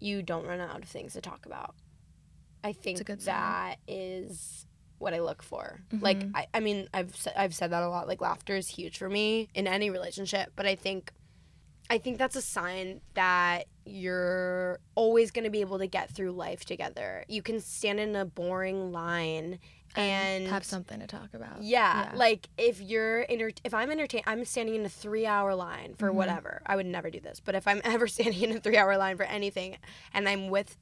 you don't run out of things to talk about. I think a good sign. that is what I look for. Like Mhm. I, I mean I've I've said that a lot. Like laughter is huge for me in any relationship, but I think I think that's a sign that you're always going to be able to get through life together. You can stand in a boring line and, have something to talk about yeah, Yeah. like if you're enter- if I'm entertained, I'm standing in a three hour line for Mhm. whatever. I would never do this, but if I'm <laughs> ever standing in a three hour line for anything, and I'm with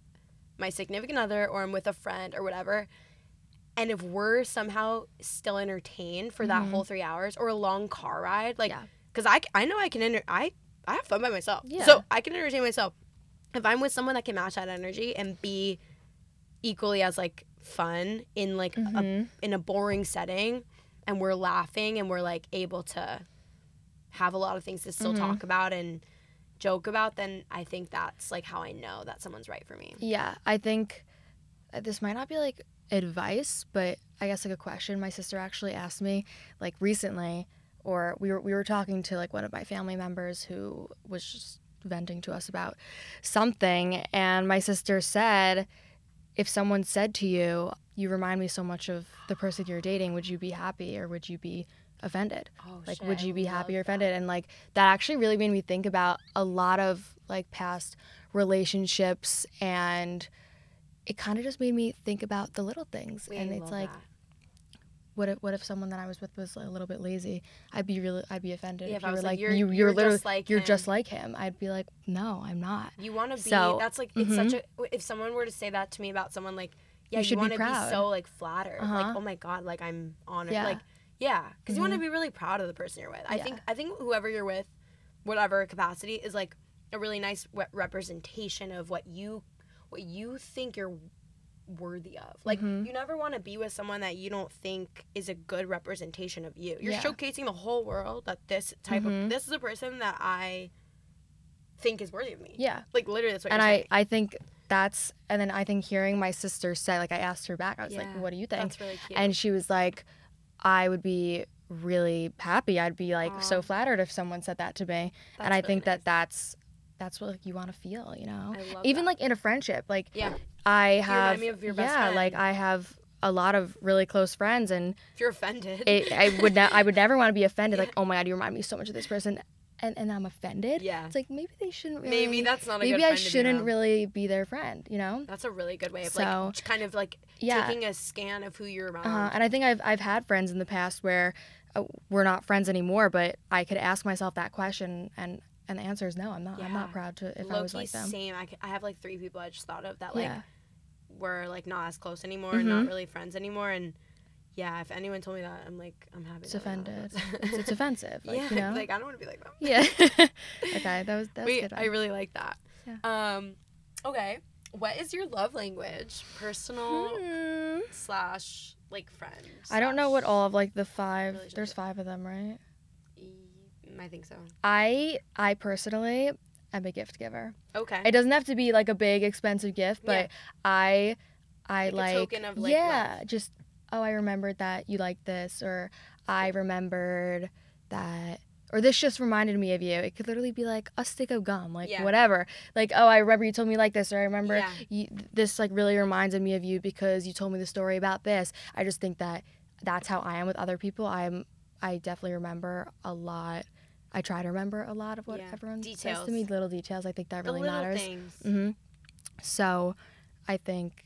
my significant other or I'm with a friend or whatever, and if we're somehow still entertained for that Mhm. whole three hours or a long car ride, like, Yeah. because I know I can enter I I have fun by myself, Yeah. so I can entertain myself. If I'm with someone that can match that energy and be equally as like fun in like a Mhm. in a boring setting and we're laughing and we're like able to have a lot of things to still Mhm. talk about and joke about then i think that's like how i know that someone's right for me yeah i think uh, this might not be like advice, but I guess like a question my sister actually asked me like recently, or we were we were talking to like one of my family members who was just venting to us about something, and my sister said, if someone said to you, "You remind me so much of the person you're dating," would you be happy or would you be offended? Oh, like shit, would you be happy or love that. offended and like that actually really made me think about a lot of like past relationships and it kind of just made me think about the little things We and it's like that. What if what if someone that I was with was a little bit lazy I'd be really I'd be offended Yeah, if if I you were like, like "You're- you you're you're just literally like you're him." just like him I'd be like no I'm not You want to be. So, that's like it's such a. If someone were to say that to me about someone, like, yeah, you, should be want to be proud. so like flattered. Uh-huh. Like, oh my god, like I'm honored. Yeah. Like, yeah, because you want to be really proud of the person you're with. I Yeah. think. I think whoever you're with, whatever capacity, is like a really nice representation of what you, what you think you're worthy of. Like, Mhm. you never want to be with someone that you don't think is a good representation of you. You're Yeah. showcasing the whole world that this type Mhm. of this is a person that I think is worthy of me. yeah Like literally, that's what and you're I saying. I think that's and then I think hearing my sister say like I asked her back I was Yeah, like what do you think That's really cute. and she was like i would be really happy i'd be like Aw. so flattered if someone said that to me and i really think nice. that that's that's what like, you want to feel you know? I love even that. like in a friendship like yeah, i have me of your best yeah like i have a lot of really close friends and if you're offended, it, i would ne- i would never want to be offended like <laughs> oh my god you remind me so much of this person and, and i'm offended. Yeah. it's like maybe they shouldn't really maybe that's not a maybe good i friend shouldn't really be their friend you know? That's a really good way of So, like kind of like yeah. taking a scan of who you're around. Uh, and I think I've I've had friends in the past where uh, we're not friends anymore, but I could ask myself that question, and and the answer is no. I'm not. I'm not proud to if I was Low-key like them. same. I, c- I have like three people I just thought of that like yeah, were like not as close anymore, and not really friends anymore. And yeah, if anyone told me that, I'm like I'm happy. it's offended. it's, it's offensive. <laughs> Like, yeah, you know? like I don't want to be like them. yeah. <laughs> <laughs> okay, that was that was We, good. I really like that. Um, okay, what is your love language? Personal Hmm. slash like friend. I don't know what all of like the five. There's five of them, right? I think so. I I personally am a gift giver. Okay. It doesn't have to be like a big expensive gift, but Yeah. I I Like a like, token of, like, yeah, love. just oh I remembered that you liked this or I remembered that or this just reminded me of you. It could literally be like a stick of gum, like Yeah. whatever. Like oh I remember you told me like this or I remember Yeah. you, this like really reminded me of you because you told me the story about this. I just think that that's how I am with other people. I'm I definitely remember a lot. I try to remember a lot of what Yeah. everyone says to me, little details. I think that really little matters. things. hmm So, I think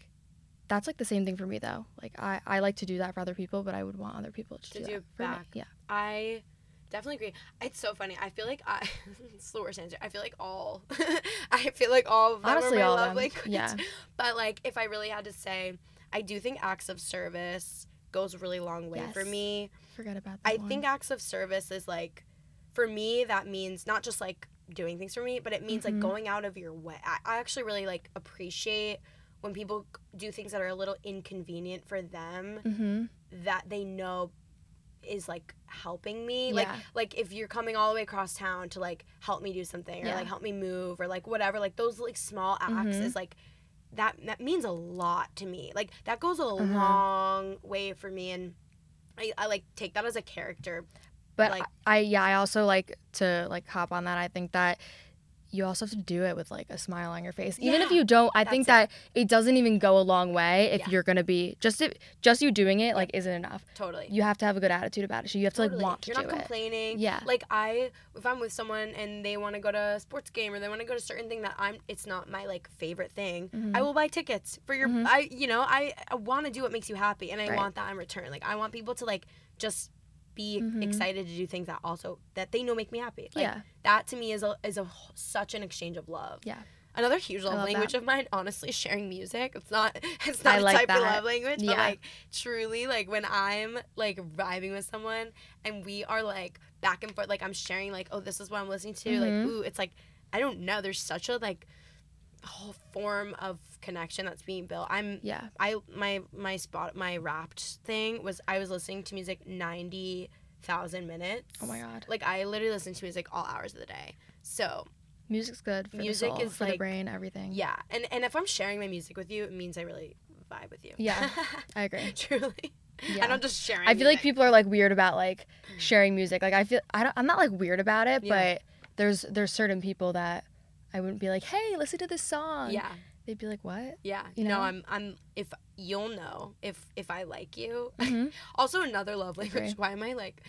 that's like the same thing for me though. Like I, I like to do that for other people, but I would want other people to, To do, do that it for me. back. Yeah. I definitely agree. It's so funny. I feel like I <laughs> it's the worst answer. I feel like all <laughs> I feel like all of them Honestly, are my all love them. language. Yeah. <laughs> But like if I really had to say, I do think acts of service goes a really long way for me. Forget about that I one. think acts of service is like, for me, that means not just like doing things for me, but it means Mhm. like going out of your way. I, I actually really like appreciate when people do things that are a little inconvenient for them Mhm. that they know is like helping me like Yeah. like if you're coming all the way across town to like help me do something or Yeah. like help me move or like whatever like those like small acts Mhm. is like that that means a lot to me like that goes a Uh-huh. long way for me and I, I like take that as a character But like- I, I yeah, I also like to like hop on that. I think that you also have to do it with like a smile on your face. Even if you don't, I think that it doesn't even go a long way if Yeah. you're gonna be just if just you doing it like isn't enough. totally You have to have a good attitude about it. So you have to Totally. like want to You're not complaining. Yeah. Like I, if I'm with someone and they want to go to a sports game or they want to go to a certain thing that I'm, it's not my like favorite thing. Mhm. I will buy tickets for your. Mhm. I, you know, I, I want to do what makes you happy, and I Right. want that in return. Like I want people to like just be Mhm. excited to do things that also that they know make me happy. Like, Yeah. That to me is a is a such an exchange of love. Yeah. Another huge love love language that. of mine, honestly, sharing music. It's not <laughs> it's not a like type of love language, but Yeah. like truly, like when I'm like vibing with someone and we are like back and forth, like I'm sharing like, oh, this is what I'm listening to. Mhm. Like, ooh, it's like I don't know. There's such a like whole form of connection that's being built. I'm Yeah. I my my spot my wrapped thing was I was listening to music ninety thousand minutes. Oh my God. Like I literally listen to music all hours of the day. So Music's good for Music the soul, is, for like- the brain, everything. yeah, and and if I'm sharing my music with you, it means I really vibe with you. Yeah, <laughs> I agree. Truly. Yeah. I don't just share. I feel like people are like weird about like mm. sharing music. Like I feel I don't, I'm not like weird about it, Yeah. but there's there's certain people that I wouldn't be like, hey, listen to this song. Yeah. They'd be like, what? Yeah. You no, know? I'm I'm if you'll know if if I like you. Mhm. <laughs> also another love language. Why am I like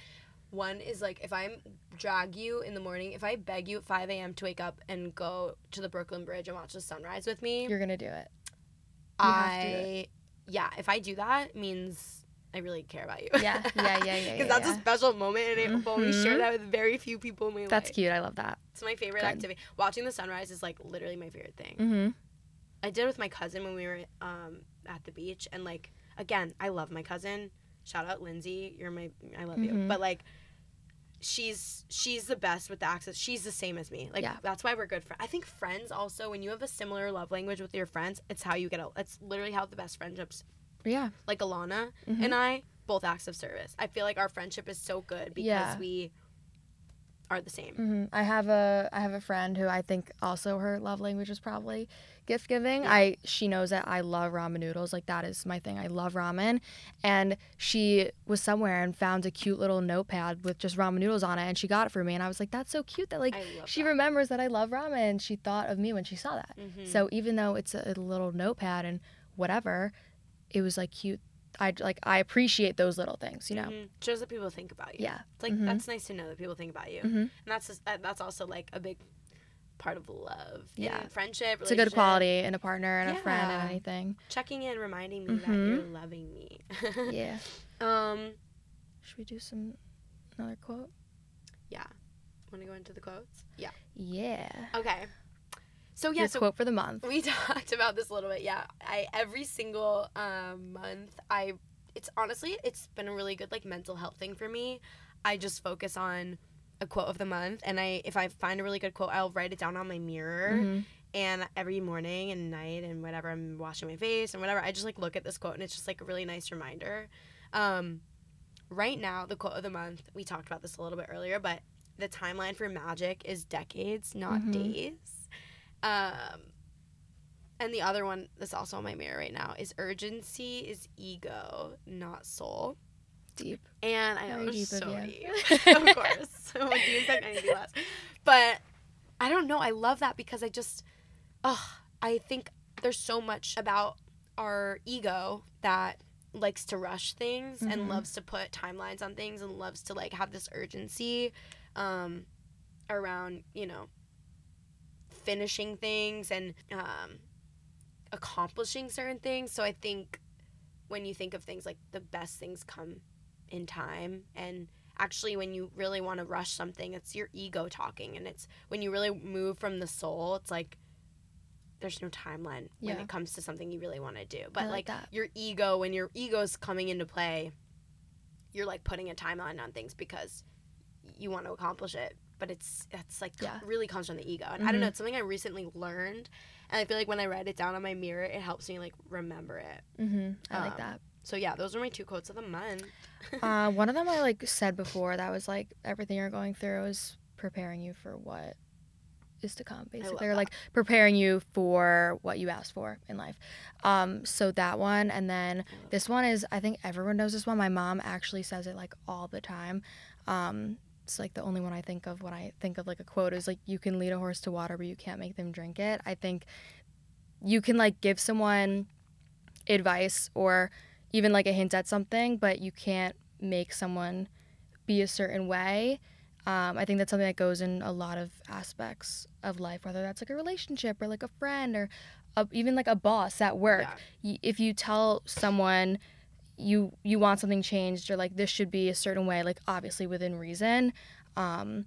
one is like if I drag you in the morning, if I beg you at 5 a.m. to wake up and go to the Brooklyn Bridge and watch the sunrise with me, You're gonna do it. you to do I yeah, if I do that it means I really care about you. Yeah, yeah, <laughs> yeah, yeah, Because yeah, that's yeah. a special moment, and I've only shared that with very few people in my That's life. cute. I love that. It's my favorite Good. activity. Watching the sunrise is like literally my favorite thing. Mm-hmm. I did it with my cousin when we were um, at the beach, and like again, I love my cousin. Shout out Lindsay, you're my I love you. Mhm. But like, she's she's the best with the access. She's the same as me. Like Yeah. that's why we're good friends. I think friends also when you have a similar love language with your friends, it's how you get. A, it's literally how the best friendships. Yeah. Like Alana Mhm. and I, both acts of service. I feel like our friendship is so good because Yeah. we are the same. hmm I have a I have a friend who I think also her love language is probably gift giving. I she knows that I love ramen noodles. Like that is my thing. I love ramen. And she was somewhere and found a cute little notepad with just ramen noodles on it and she got it for me and I was like, That's so cute that like she that. remembers that I love ramen and she thought of me when she saw that. Mhm. So even though it's a little notepad and whatever, it was like cute. I like I appreciate those little things, you know. Mhm. shows that people think about you. Yeah. It's like Mhm. that's nice to know that people think about you, Mhm. and that's just, that's also like a big part of love. Yeah. and friendship. It's a good quality in a partner and a friend and anything. Checking in, reminding me that you're loving me. <laughs> Yeah. Um. Should we do some another quote? Yeah. Want to go into the quotes? Yeah. Yeah. Okay. So yeah. Your so quote for the month. we <laughs> talked about this a little bit. Yeah. I every single um, month I. It's honestly it's been a really good like mental health thing for me. I just focus on a quote of the month and I if I find a really good quote I'll write it down on my mirror. Mhm. and every morning and night and whatever i'm washing my face and whatever i just like look at this quote and it's just like a really nice reminder um, right now the quote of the month we talked about this a little bit earlier but the timeline for magic is decades not Mhm. days um, and the other one that's also on my mirror right now is urgency is ego not soul Deep. and I know deep so you. deep. <laughs> of course. <laughs> So do you expect anything less? But I don't know. I love that because I just, oh, I think there's so much about our ego that likes to rush things and Mhm. loves to put timelines on things and loves to like have this urgency um, around, you know, finishing things and um, accomplishing certain things. So I think when you think of things like the best things come in time. And actually when you really want to rush something it's your ego talking. And it's when you really move from the soul it's like there's no timeline when it comes to something you really want to do. But like like, that. your ego when your ego's coming into play you're like putting a timeline on things because you want to accomplish it but it's it's like Yeah. really comes from the ego and i don't know Mhm. it's something i recently learned and i feel like when i write it down on my mirror it helps me like remember it Mm-hmm. I like Um, that. so yeah those are my two quotes of the month Uh, <laughs> one of them I like said before that was like everything you're going through is preparing you for what is to come, basically, or like preparing you for what you asked for in life. Um, so that one, and then this one is I think everyone knows this one. My mom actually says it like all the time. Um, it's like the only one I think of when I think of like a quote is like you can lead a horse to water, but you can't make them drink it. I think you can like give someone advice or even like a hint at something, but you can't make someone be a certain way. Um, I think that's something that goes in a lot of aspects of life, whether that's like a relationship or like a friend or a, even like a boss at work. Yeah. Y- If you tell someone you you want something changed or like this should be a certain way, like obviously within reason, um,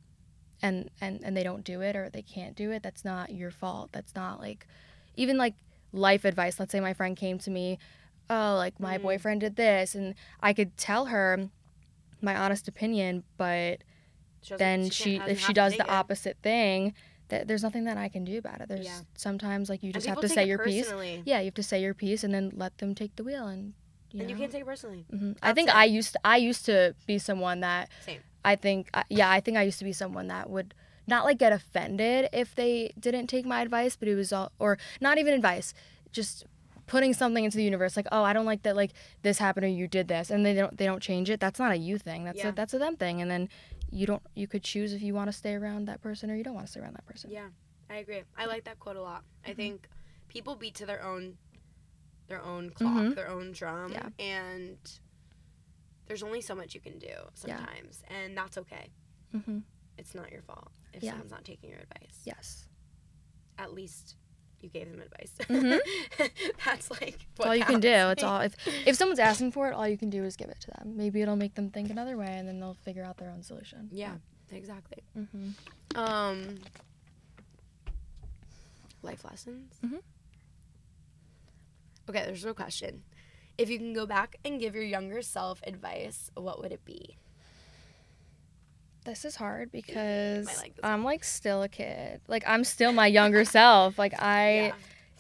and and and they don't do it or they can't do it, that's not your fault. That's not like even like life advice. Let's say my friend came to me, oh, like my Mhm. boyfriend did this, and I could tell her my honest opinion, but She then can't- she, if she does the it. opposite thing, that there's nothing that I can do about it. There's Yeah. sometimes like you just have to say your piece. Yeah, you have to say your piece and then let them take the wheel and you and know. you can't take it personally. hmm I think it. I used to, I used to be someone that Same. I think I- yeah I think I used to be someone that would not like get offended if they didn't take my advice, but it was all or not even advice, just putting something into the universe like oh I don't like that like this happened or you did this and they don't they don't change it that's not a you thing that's Yeah. a that's a them thing and then you don't you could choose if you want to stay around that person or you don't want to stay around that person Yeah, I agree. I like that quote a lot. I Mm-hmm. think people beat to their own their own clock, Mhm. their own drum, Yeah. and there's only so much you can do sometimes, and that's okay. hmm It's not your fault if Yeah. someone's not taking your advice. yes At least you gave them advice. Mhm. <laughs> that's like what all you can do it's all if if someone's asking for it all you can do is give it to them maybe it'll make them think another way and then they'll figure out their own solution Yeah, exactly. hmm Um, life lessons. Okay, there's a question. If you can go back and give your younger self advice, what would it be? This is hard because like I'm like still a kid. Like I'm still my younger <laughs> self. Like I Yeah.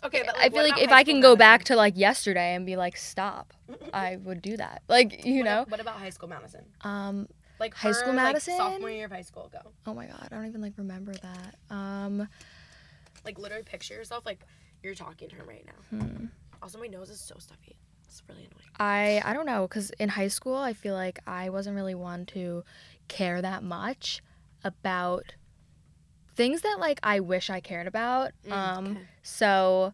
Okay, but I feel like if I can go back to like yesterday and be like stop, <laughs> I would do that. Like, you What- know. What about high school Madison? Um Like High her, School like, Madison? sophomore year of high school. Go. oh my god, I don't even like remember that. Um Like literally picture yourself like you're talking to her right now. hmm. Also, my nose is so stuffy. It's really annoying. I I don't know cuz in high school I feel like I wasn't really one to care that much about things that like I wish I cared about. Mm, um okay. so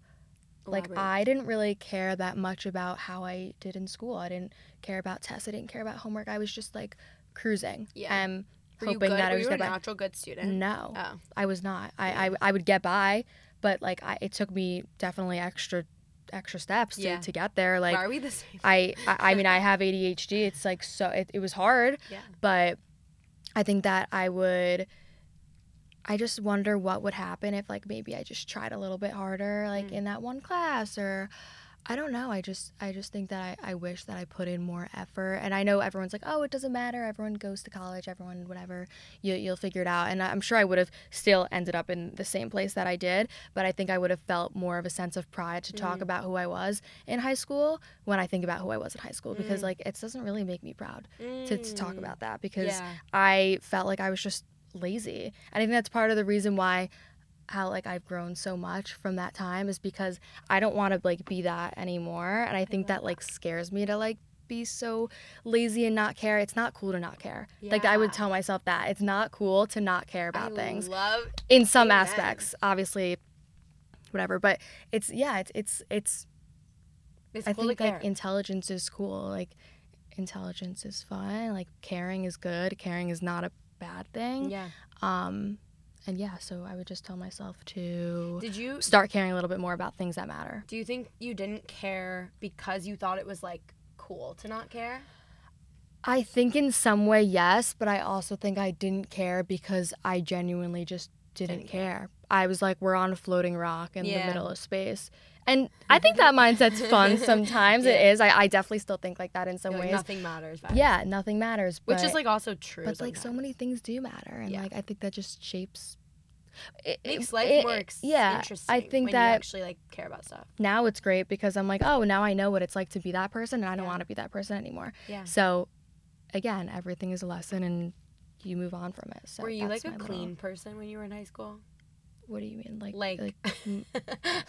like Elaborate. I didn't really care that much about how I did in school. I didn't care about tests. I didn't care about homework. I was just like cruising. Yeah. And Were you hoping good? that I was you a by. natural good student? No, Oh. I was not. I, I I would get by, but like I, it took me definitely extra extra steps to, Yeah. to get there. Like Why are we the same? I, I I mean I <laughs> have ADHD. It's like so it, it was hard, yeah. but I think that I would I just wonder what would happen if like maybe I just tried a little bit harder like Mm. in that one class or I don't know. I just I just think that I, I wish that I put in more effort. And I know everyone's like, oh, it doesn't matter. Everyone goes to college. Everyone whatever. You you'll figure it out. And I'm sure I would have still ended up in the same place that I did. But I think I would have felt more of a sense of pride to talk Mm. about who I was in high school when I think about who I was in high school because Mm. like it doesn't really make me proud to, to talk Mm. about that because Yeah. I felt like I was just lazy. And I think that's part of the reason why how like I've grown so much from that time is because I don't want to like be that anymore and I think that like scares me to like be so lazy and not care. It's not cool to not care. Like I would tell myself that. It's not cool to not care about I things love in some aspects. Obviously whatever, but it's yeah, it's it's it's it's I cool think like intelligence is cool. Like intelligence is fun. Like caring is good. Caring is not a bad thing. yeah. Um, and yeah, so I would just tell myself to Did you start caring a little bit more about things that matter. do you think you didn't care because you thought it was like cool to not care? I think in some way, yes, but I also think I didn't care because I genuinely just didn't, Didn't care. care. I was like, we're on a floating rock in Yeah. the middle of space. And I think that mindset's fun sometimes. It <laughs> Yeah. is. I, I definitely still think like that in some like, ways. nothing matters. vibes. Yeah, nothing matters. Which is like also true. but like so many things do matter and Yeah. like i think that just shapes it, makes it- life it- more ex- yeah interesting. i think when that you actually like care about stuff. now it's great because i'm like oh now i know what it's like to be that person and i don't Yeah. want to be that person anymore Yeah. so again everything is a lesson and you move on from it so Were you like a clean little- person when you were in high school? what do you mean like Like,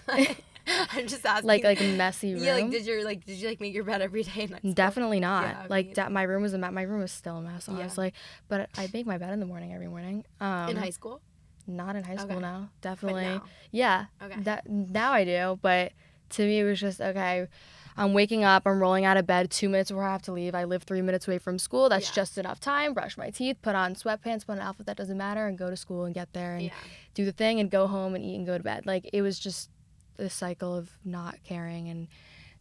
like <laughs> <laughs> I'm just asking. like like messy room <laughs> yeah, like did your like did you like make your bed every <laughs> day? In high school? Definitely not. Yeah, like my room was a me- my room was still a mess, Yeah. honestly. But I make my bed in the morning every morning. Um, in high school. Not in high school Okay. now. Definitely. now. Yeah. Okay. That now I do, but to me it was just okay. I'm waking up, I'm rolling out of bed two minutes before I have to leave. I live three minutes away from school. That's Yeah. just enough time. Brush my teeth, put on sweatpants, put on an outfit that doesn't matter, and go to school and get there and Yeah. do the thing and go home and eat and go to bed. Like it was just the cycle of not caring and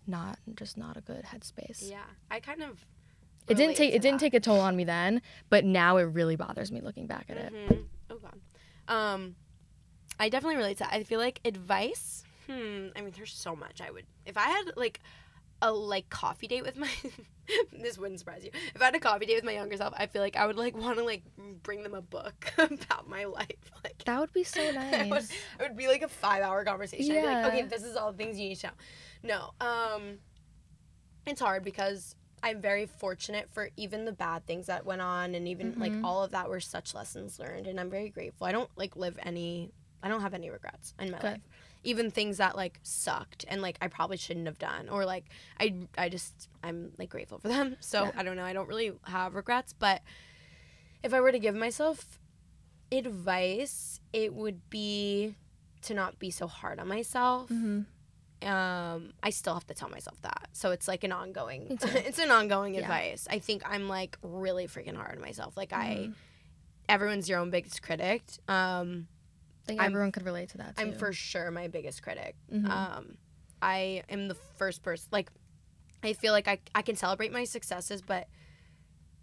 not just not a good headspace. Yeah. I kind of. It didn't take it didn't take a toll on me then, but now it really bothers me looking back at it. Mhm. Oh god. Um, I definitely relate to. That. I feel like advice. Hmm. I mean, there's so much I would. If I had like a like coffee date with my. <laughs> this wouldn't surprise you. If I had a coffee date with my younger self, I feel like I would like want to like bring them a book <laughs> about my life. Like That would be so <laughs> it, would, nice. it would be like a five hour conversation. I'd be like, okay, this is all the things you need to know. No. Um, it's hard because I'm very fortunate for even the bad things that went on and even like Mhm. all of that were such lessons learned and I'm very grateful. I don't like live any I don't have any regrets in my Good. life. Even things that like sucked and like I probably shouldn't have done or like I I just I'm like grateful for them. So Yeah. I don't know. I don't really have regrets, but if I were to give myself advice, it would be to not be so hard on myself. Mhm. Um, I still have to tell myself that. So it's like an ongoing <laughs> it's an ongoing Yeah. advice. I think I'm like really freaking hard on myself. Like I Mhm. everyone's your own biggest critic. Um I think I'm- everyone could relate to that too. I'm for sure my biggest critic. Mhm. Um, I am the first person. Like, I feel like I, I can celebrate my successes, but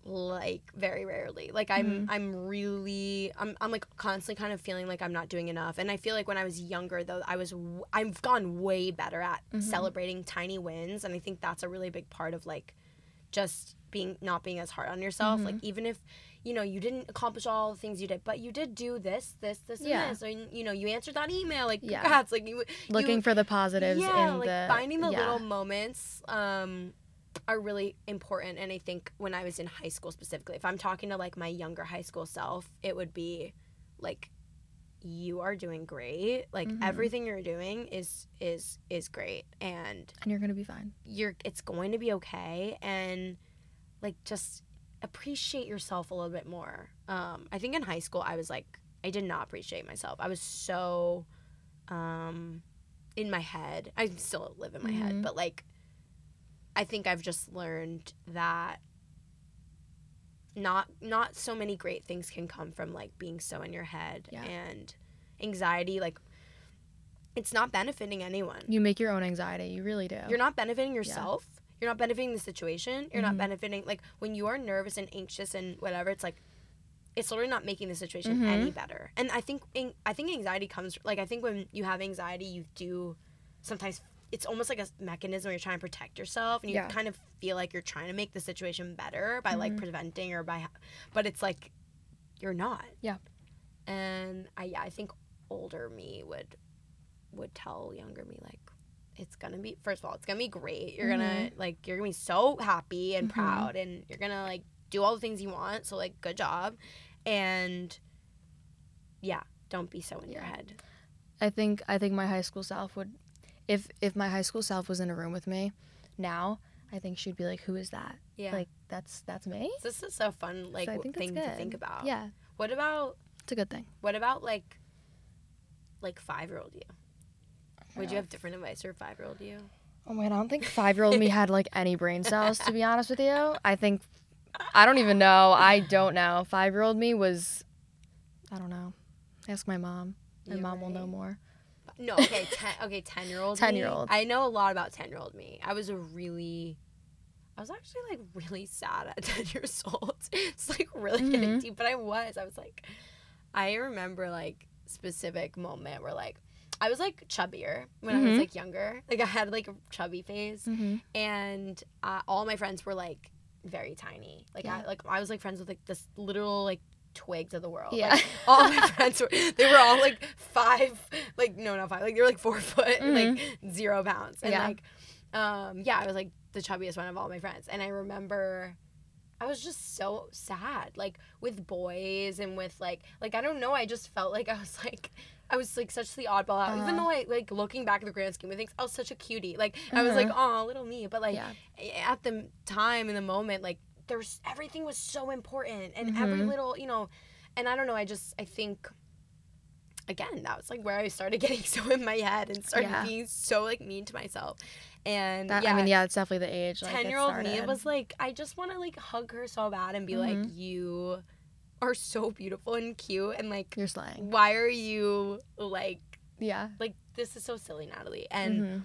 like very rarely. Like I'm Mhm. I'm really I'm I'm like constantly kind of feeling like I'm not doing enough. And I feel like when I was younger though, I was w- I've gone way better at Mhm. celebrating tiny wins, and I think that's a really big part of like just being not being as hard on yourself. Mhm. Like even if you know you didn't accomplish all the things you did, but you did do this, this, this, Yeah. and this. Or you know you answered that email. Like Yeah. congrats. Like you looking you, for the positives yeah, in like the finding the yeah. little moments um are really important and i think when i was in high school specifically if i'm talking to like my younger high school self it would be like you are doing great like Mhm. everything you're doing is is is great and and you're gonna be fine. you're it's going to be okay and like just appreciate yourself a little bit more um i think in high school i was like i did not appreciate myself i was so um in my head i still live in my head Mhm. but like i think i've just learned that not not so many great things can come from like being so in your head Yeah. and anxiety like it's not benefiting anyone You make your own anxiety. You really do. you're not benefiting yourself. You're not benefiting the situation. You're not Mhm. benefiting like when you are nervous and anxious and whatever. It's like it's literally not making the situation Mhm. any better. And I think an- I think anxiety comes like I think when you have anxiety, you do sometimes it's almost like a mechanism where you're trying to protect yourself and you Yeah. kind of feel like you're trying to make the situation better by like Mhm. preventing or by but it's like you're not. Yeah. And I yeah, I think older me would would tell younger me like it's gonna be first of all it's gonna be great you're gonna like you're gonna be so happy and Mhm. proud and you're gonna like do all the things you want so like good job and yeah don't be so in your head I think I think my high school self would if if my high school self was in a room with me now, I think she'd be like, Who is that? yeah Like that's that's me? this is so fun like So I w- think that's thing to think about Yeah. what about It's a good thing. what about like like five year old you would you have different advice for five year old you Oh my god, I don't think five year old me had like any brain cells to be honest with you. I think I don't even know. I don't know. Five year old me was I don't know. Ask my mom. My Yeah, mom will know more. No, <laughs> okay, ten, okay, ten year old. 10-year-old. I know a lot about ten year old me. I was a really, I was actually like really sad at <laughs> ten years old. It's like really getting Mhm. deep, but I was. I was like, I remember like specific moment where like I was like chubbier when I was Mhm. like younger. Like I had like a chubby phase, Mm-hmm. and uh, all my friends were like very tiny. Like I like I was like friends with like this literal like twigs of the world. Yeah. Like, all my <laughs> friends were they were all like five like no not five like they were like four foot like zero pounds and Yeah. like um yeah I was like the chubbiest one of all my friends and I remember I was just so sad like with boys and with like like I don't know I just felt like I was like I was like such the oddball out even Uh-huh. though I like looking back at the grand scheme of things I was such a cutie like I was like oh little me but like yeah. at the time in the moment like there's everything was so important and every Mhm. little you know and i don't know i just i think again that was like where i started <laughs> getting so in my head and started Yeah. being so like mean to myself and That, yeah I mean, yeah, it's definitely the age. 10 it year old me was like i just want to like hug her so bad and be like Mhm. you are so beautiful and cute and like You're slaying. why are you like Yeah. like this is so silly natalie and Mhm.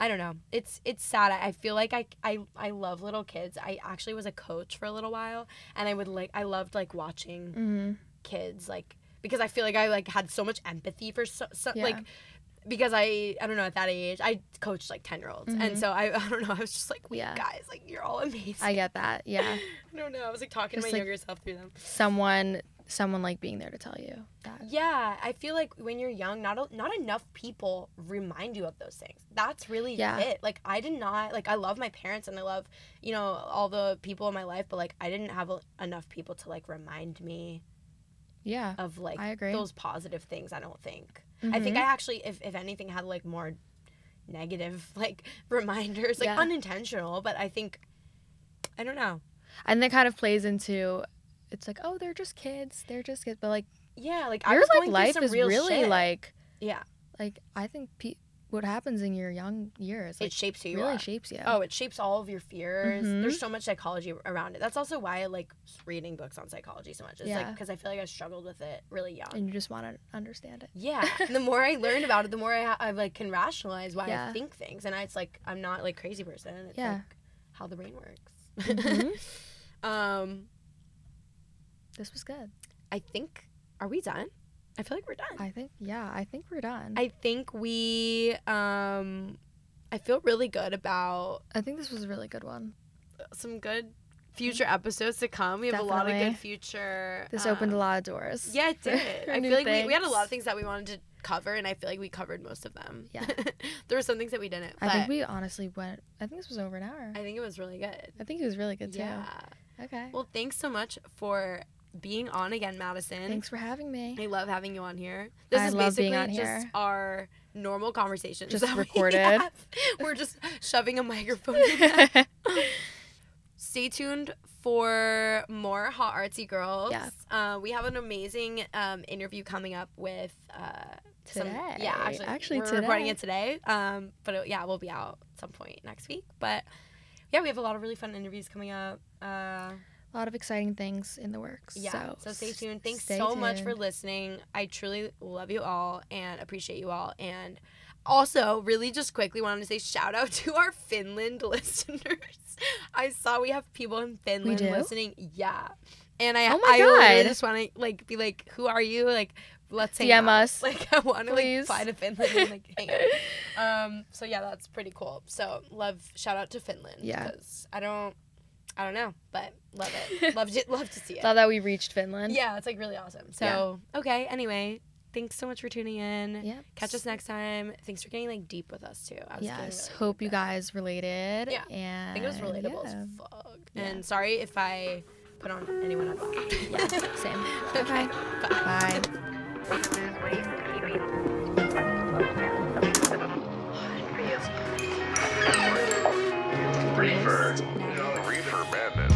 I don't know. It's it's sad. I I feel like I, I I love little kids. I actually was a coach for a little while, and I would like I loved like watching Mhm. kids like because I feel like I like had so much empathy for so, so Yeah. like because I I don't know at that age I coached like ten year olds, and Mhm. so I <laughs> I don't know I was just like Yeah. guys like you're all amazing. I get that. Yeah. <laughs> I don't know. I was like talking Just, to my like- younger self through them. Someone, someone like being there to tell you that. Yeah, I feel like when you're young, not not enough people remind you of those things. That's really Yeah. it. Like I did not like I love my parents and I love you know all the people in my life, but like I didn't have enough people to like remind me Yeah. of like I agree. those positive things. I don't think. I think I Mhm. actually, if if anything, had like more negative <laughs> like reminders, like Yeah. unintentional. But I think I don't know. And that kind of plays into it's like, oh, they're just kids. They're just kids. But like Yeah, like I your like life some is real really shit. like yeah, like I think pe- what happens in your young years like it shapes who you are. really are. shapes you. Oh, it shapes all of your fears. Mhm. There's so much psychology around it. That's also why I like reading books on psychology so much. It's like because I feel like I struggled with it really young. and you just want to understand it. Yeah, and the more I learn about it, the more I, ha- I like can rationalize why I think things, and I, it's like I'm not like crazy person. It's Yeah. like how the brain works. Mhm. <laughs> um, this was good. I think are we done? I feel like we're done. I think yeah, I think we're done. I think we um, I feel really good about I think this was a really good one. some good future episodes to come. We have a lot of good future. This opened a um, lot of doors. Yeah, it <laughs> did. for I feel like we, we had a lot of things. things that we wanted to cover, and I feel like we covered most of them. Yeah. <laughs> there were some things that we didn't. I think we honestly went. I think this was over an hour. I think it was really good. I think it was really good too. Yeah. Okay. Well, thanks so much for being on again, Madison. Thanks for having me. I love having you on here. This I is love basically being on just here. our normal conversations. Just <laughs> we recorded. have. We're just shoving a microphone. <laughs> Stay tuned for more hot artsy girls. Yeah. Uh, we have an amazing um, interview coming up with. Uh, some- Today. yeah, actually, Actually, we're recording it today. Um, but it, yeah, we'll be out at some point next week. But yeah, we have a lot of really fun interviews coming up. Uh, a lot of exciting things in the works. yeah. So, So, stay tuned. Thanks stay so much for listening. I truly love you all and appreciate you all. And also, really just quickly wanted to say shout out <laughs> to our Finland <laughs> listeners. I saw we have people in Finland do? listening. Yeah. And I Oh my I really just want to like be like, who are you? Like let's hang DM out. us, <laughs> Like I want to like fly to Finland and like hang out. Um so yeah, that's pretty cool. So love shout out to Finland. Yeah. Because I don't I don't know, but love it. <laughs> love to love to see it. Thought that we reached Finland. Yeah, it's like really awesome. So, okay, anyway, thanks so much for tuning in. Yep. Catch us next time. Thanks for getting like deep with us too. I was Yes. really Hope you guys related. Yeah. And I think it was relatable yeah. as fuck. Yeah. And sorry if I put on anyone on blast. <laughs> Yeah. Same. <laughs> Okay. Bye. Bye. Reefer Madness.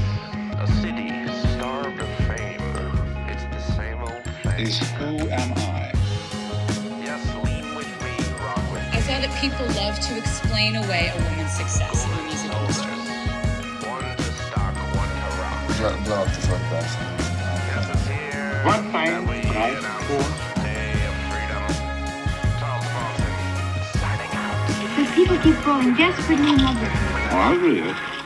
A city starved of fame. It's the same old thing. Is who am I? Yes, lean with me, rock with me. I find that people love to explain away a woman's success in the music industry. One to stock, one to rock. Glad, glad to find that. Yes, it's here. What time, that we right, announce for? Day of freedom. Charles Bronson, signing out. But people keep growing desperately in love with me. Oh, I'll agree with it.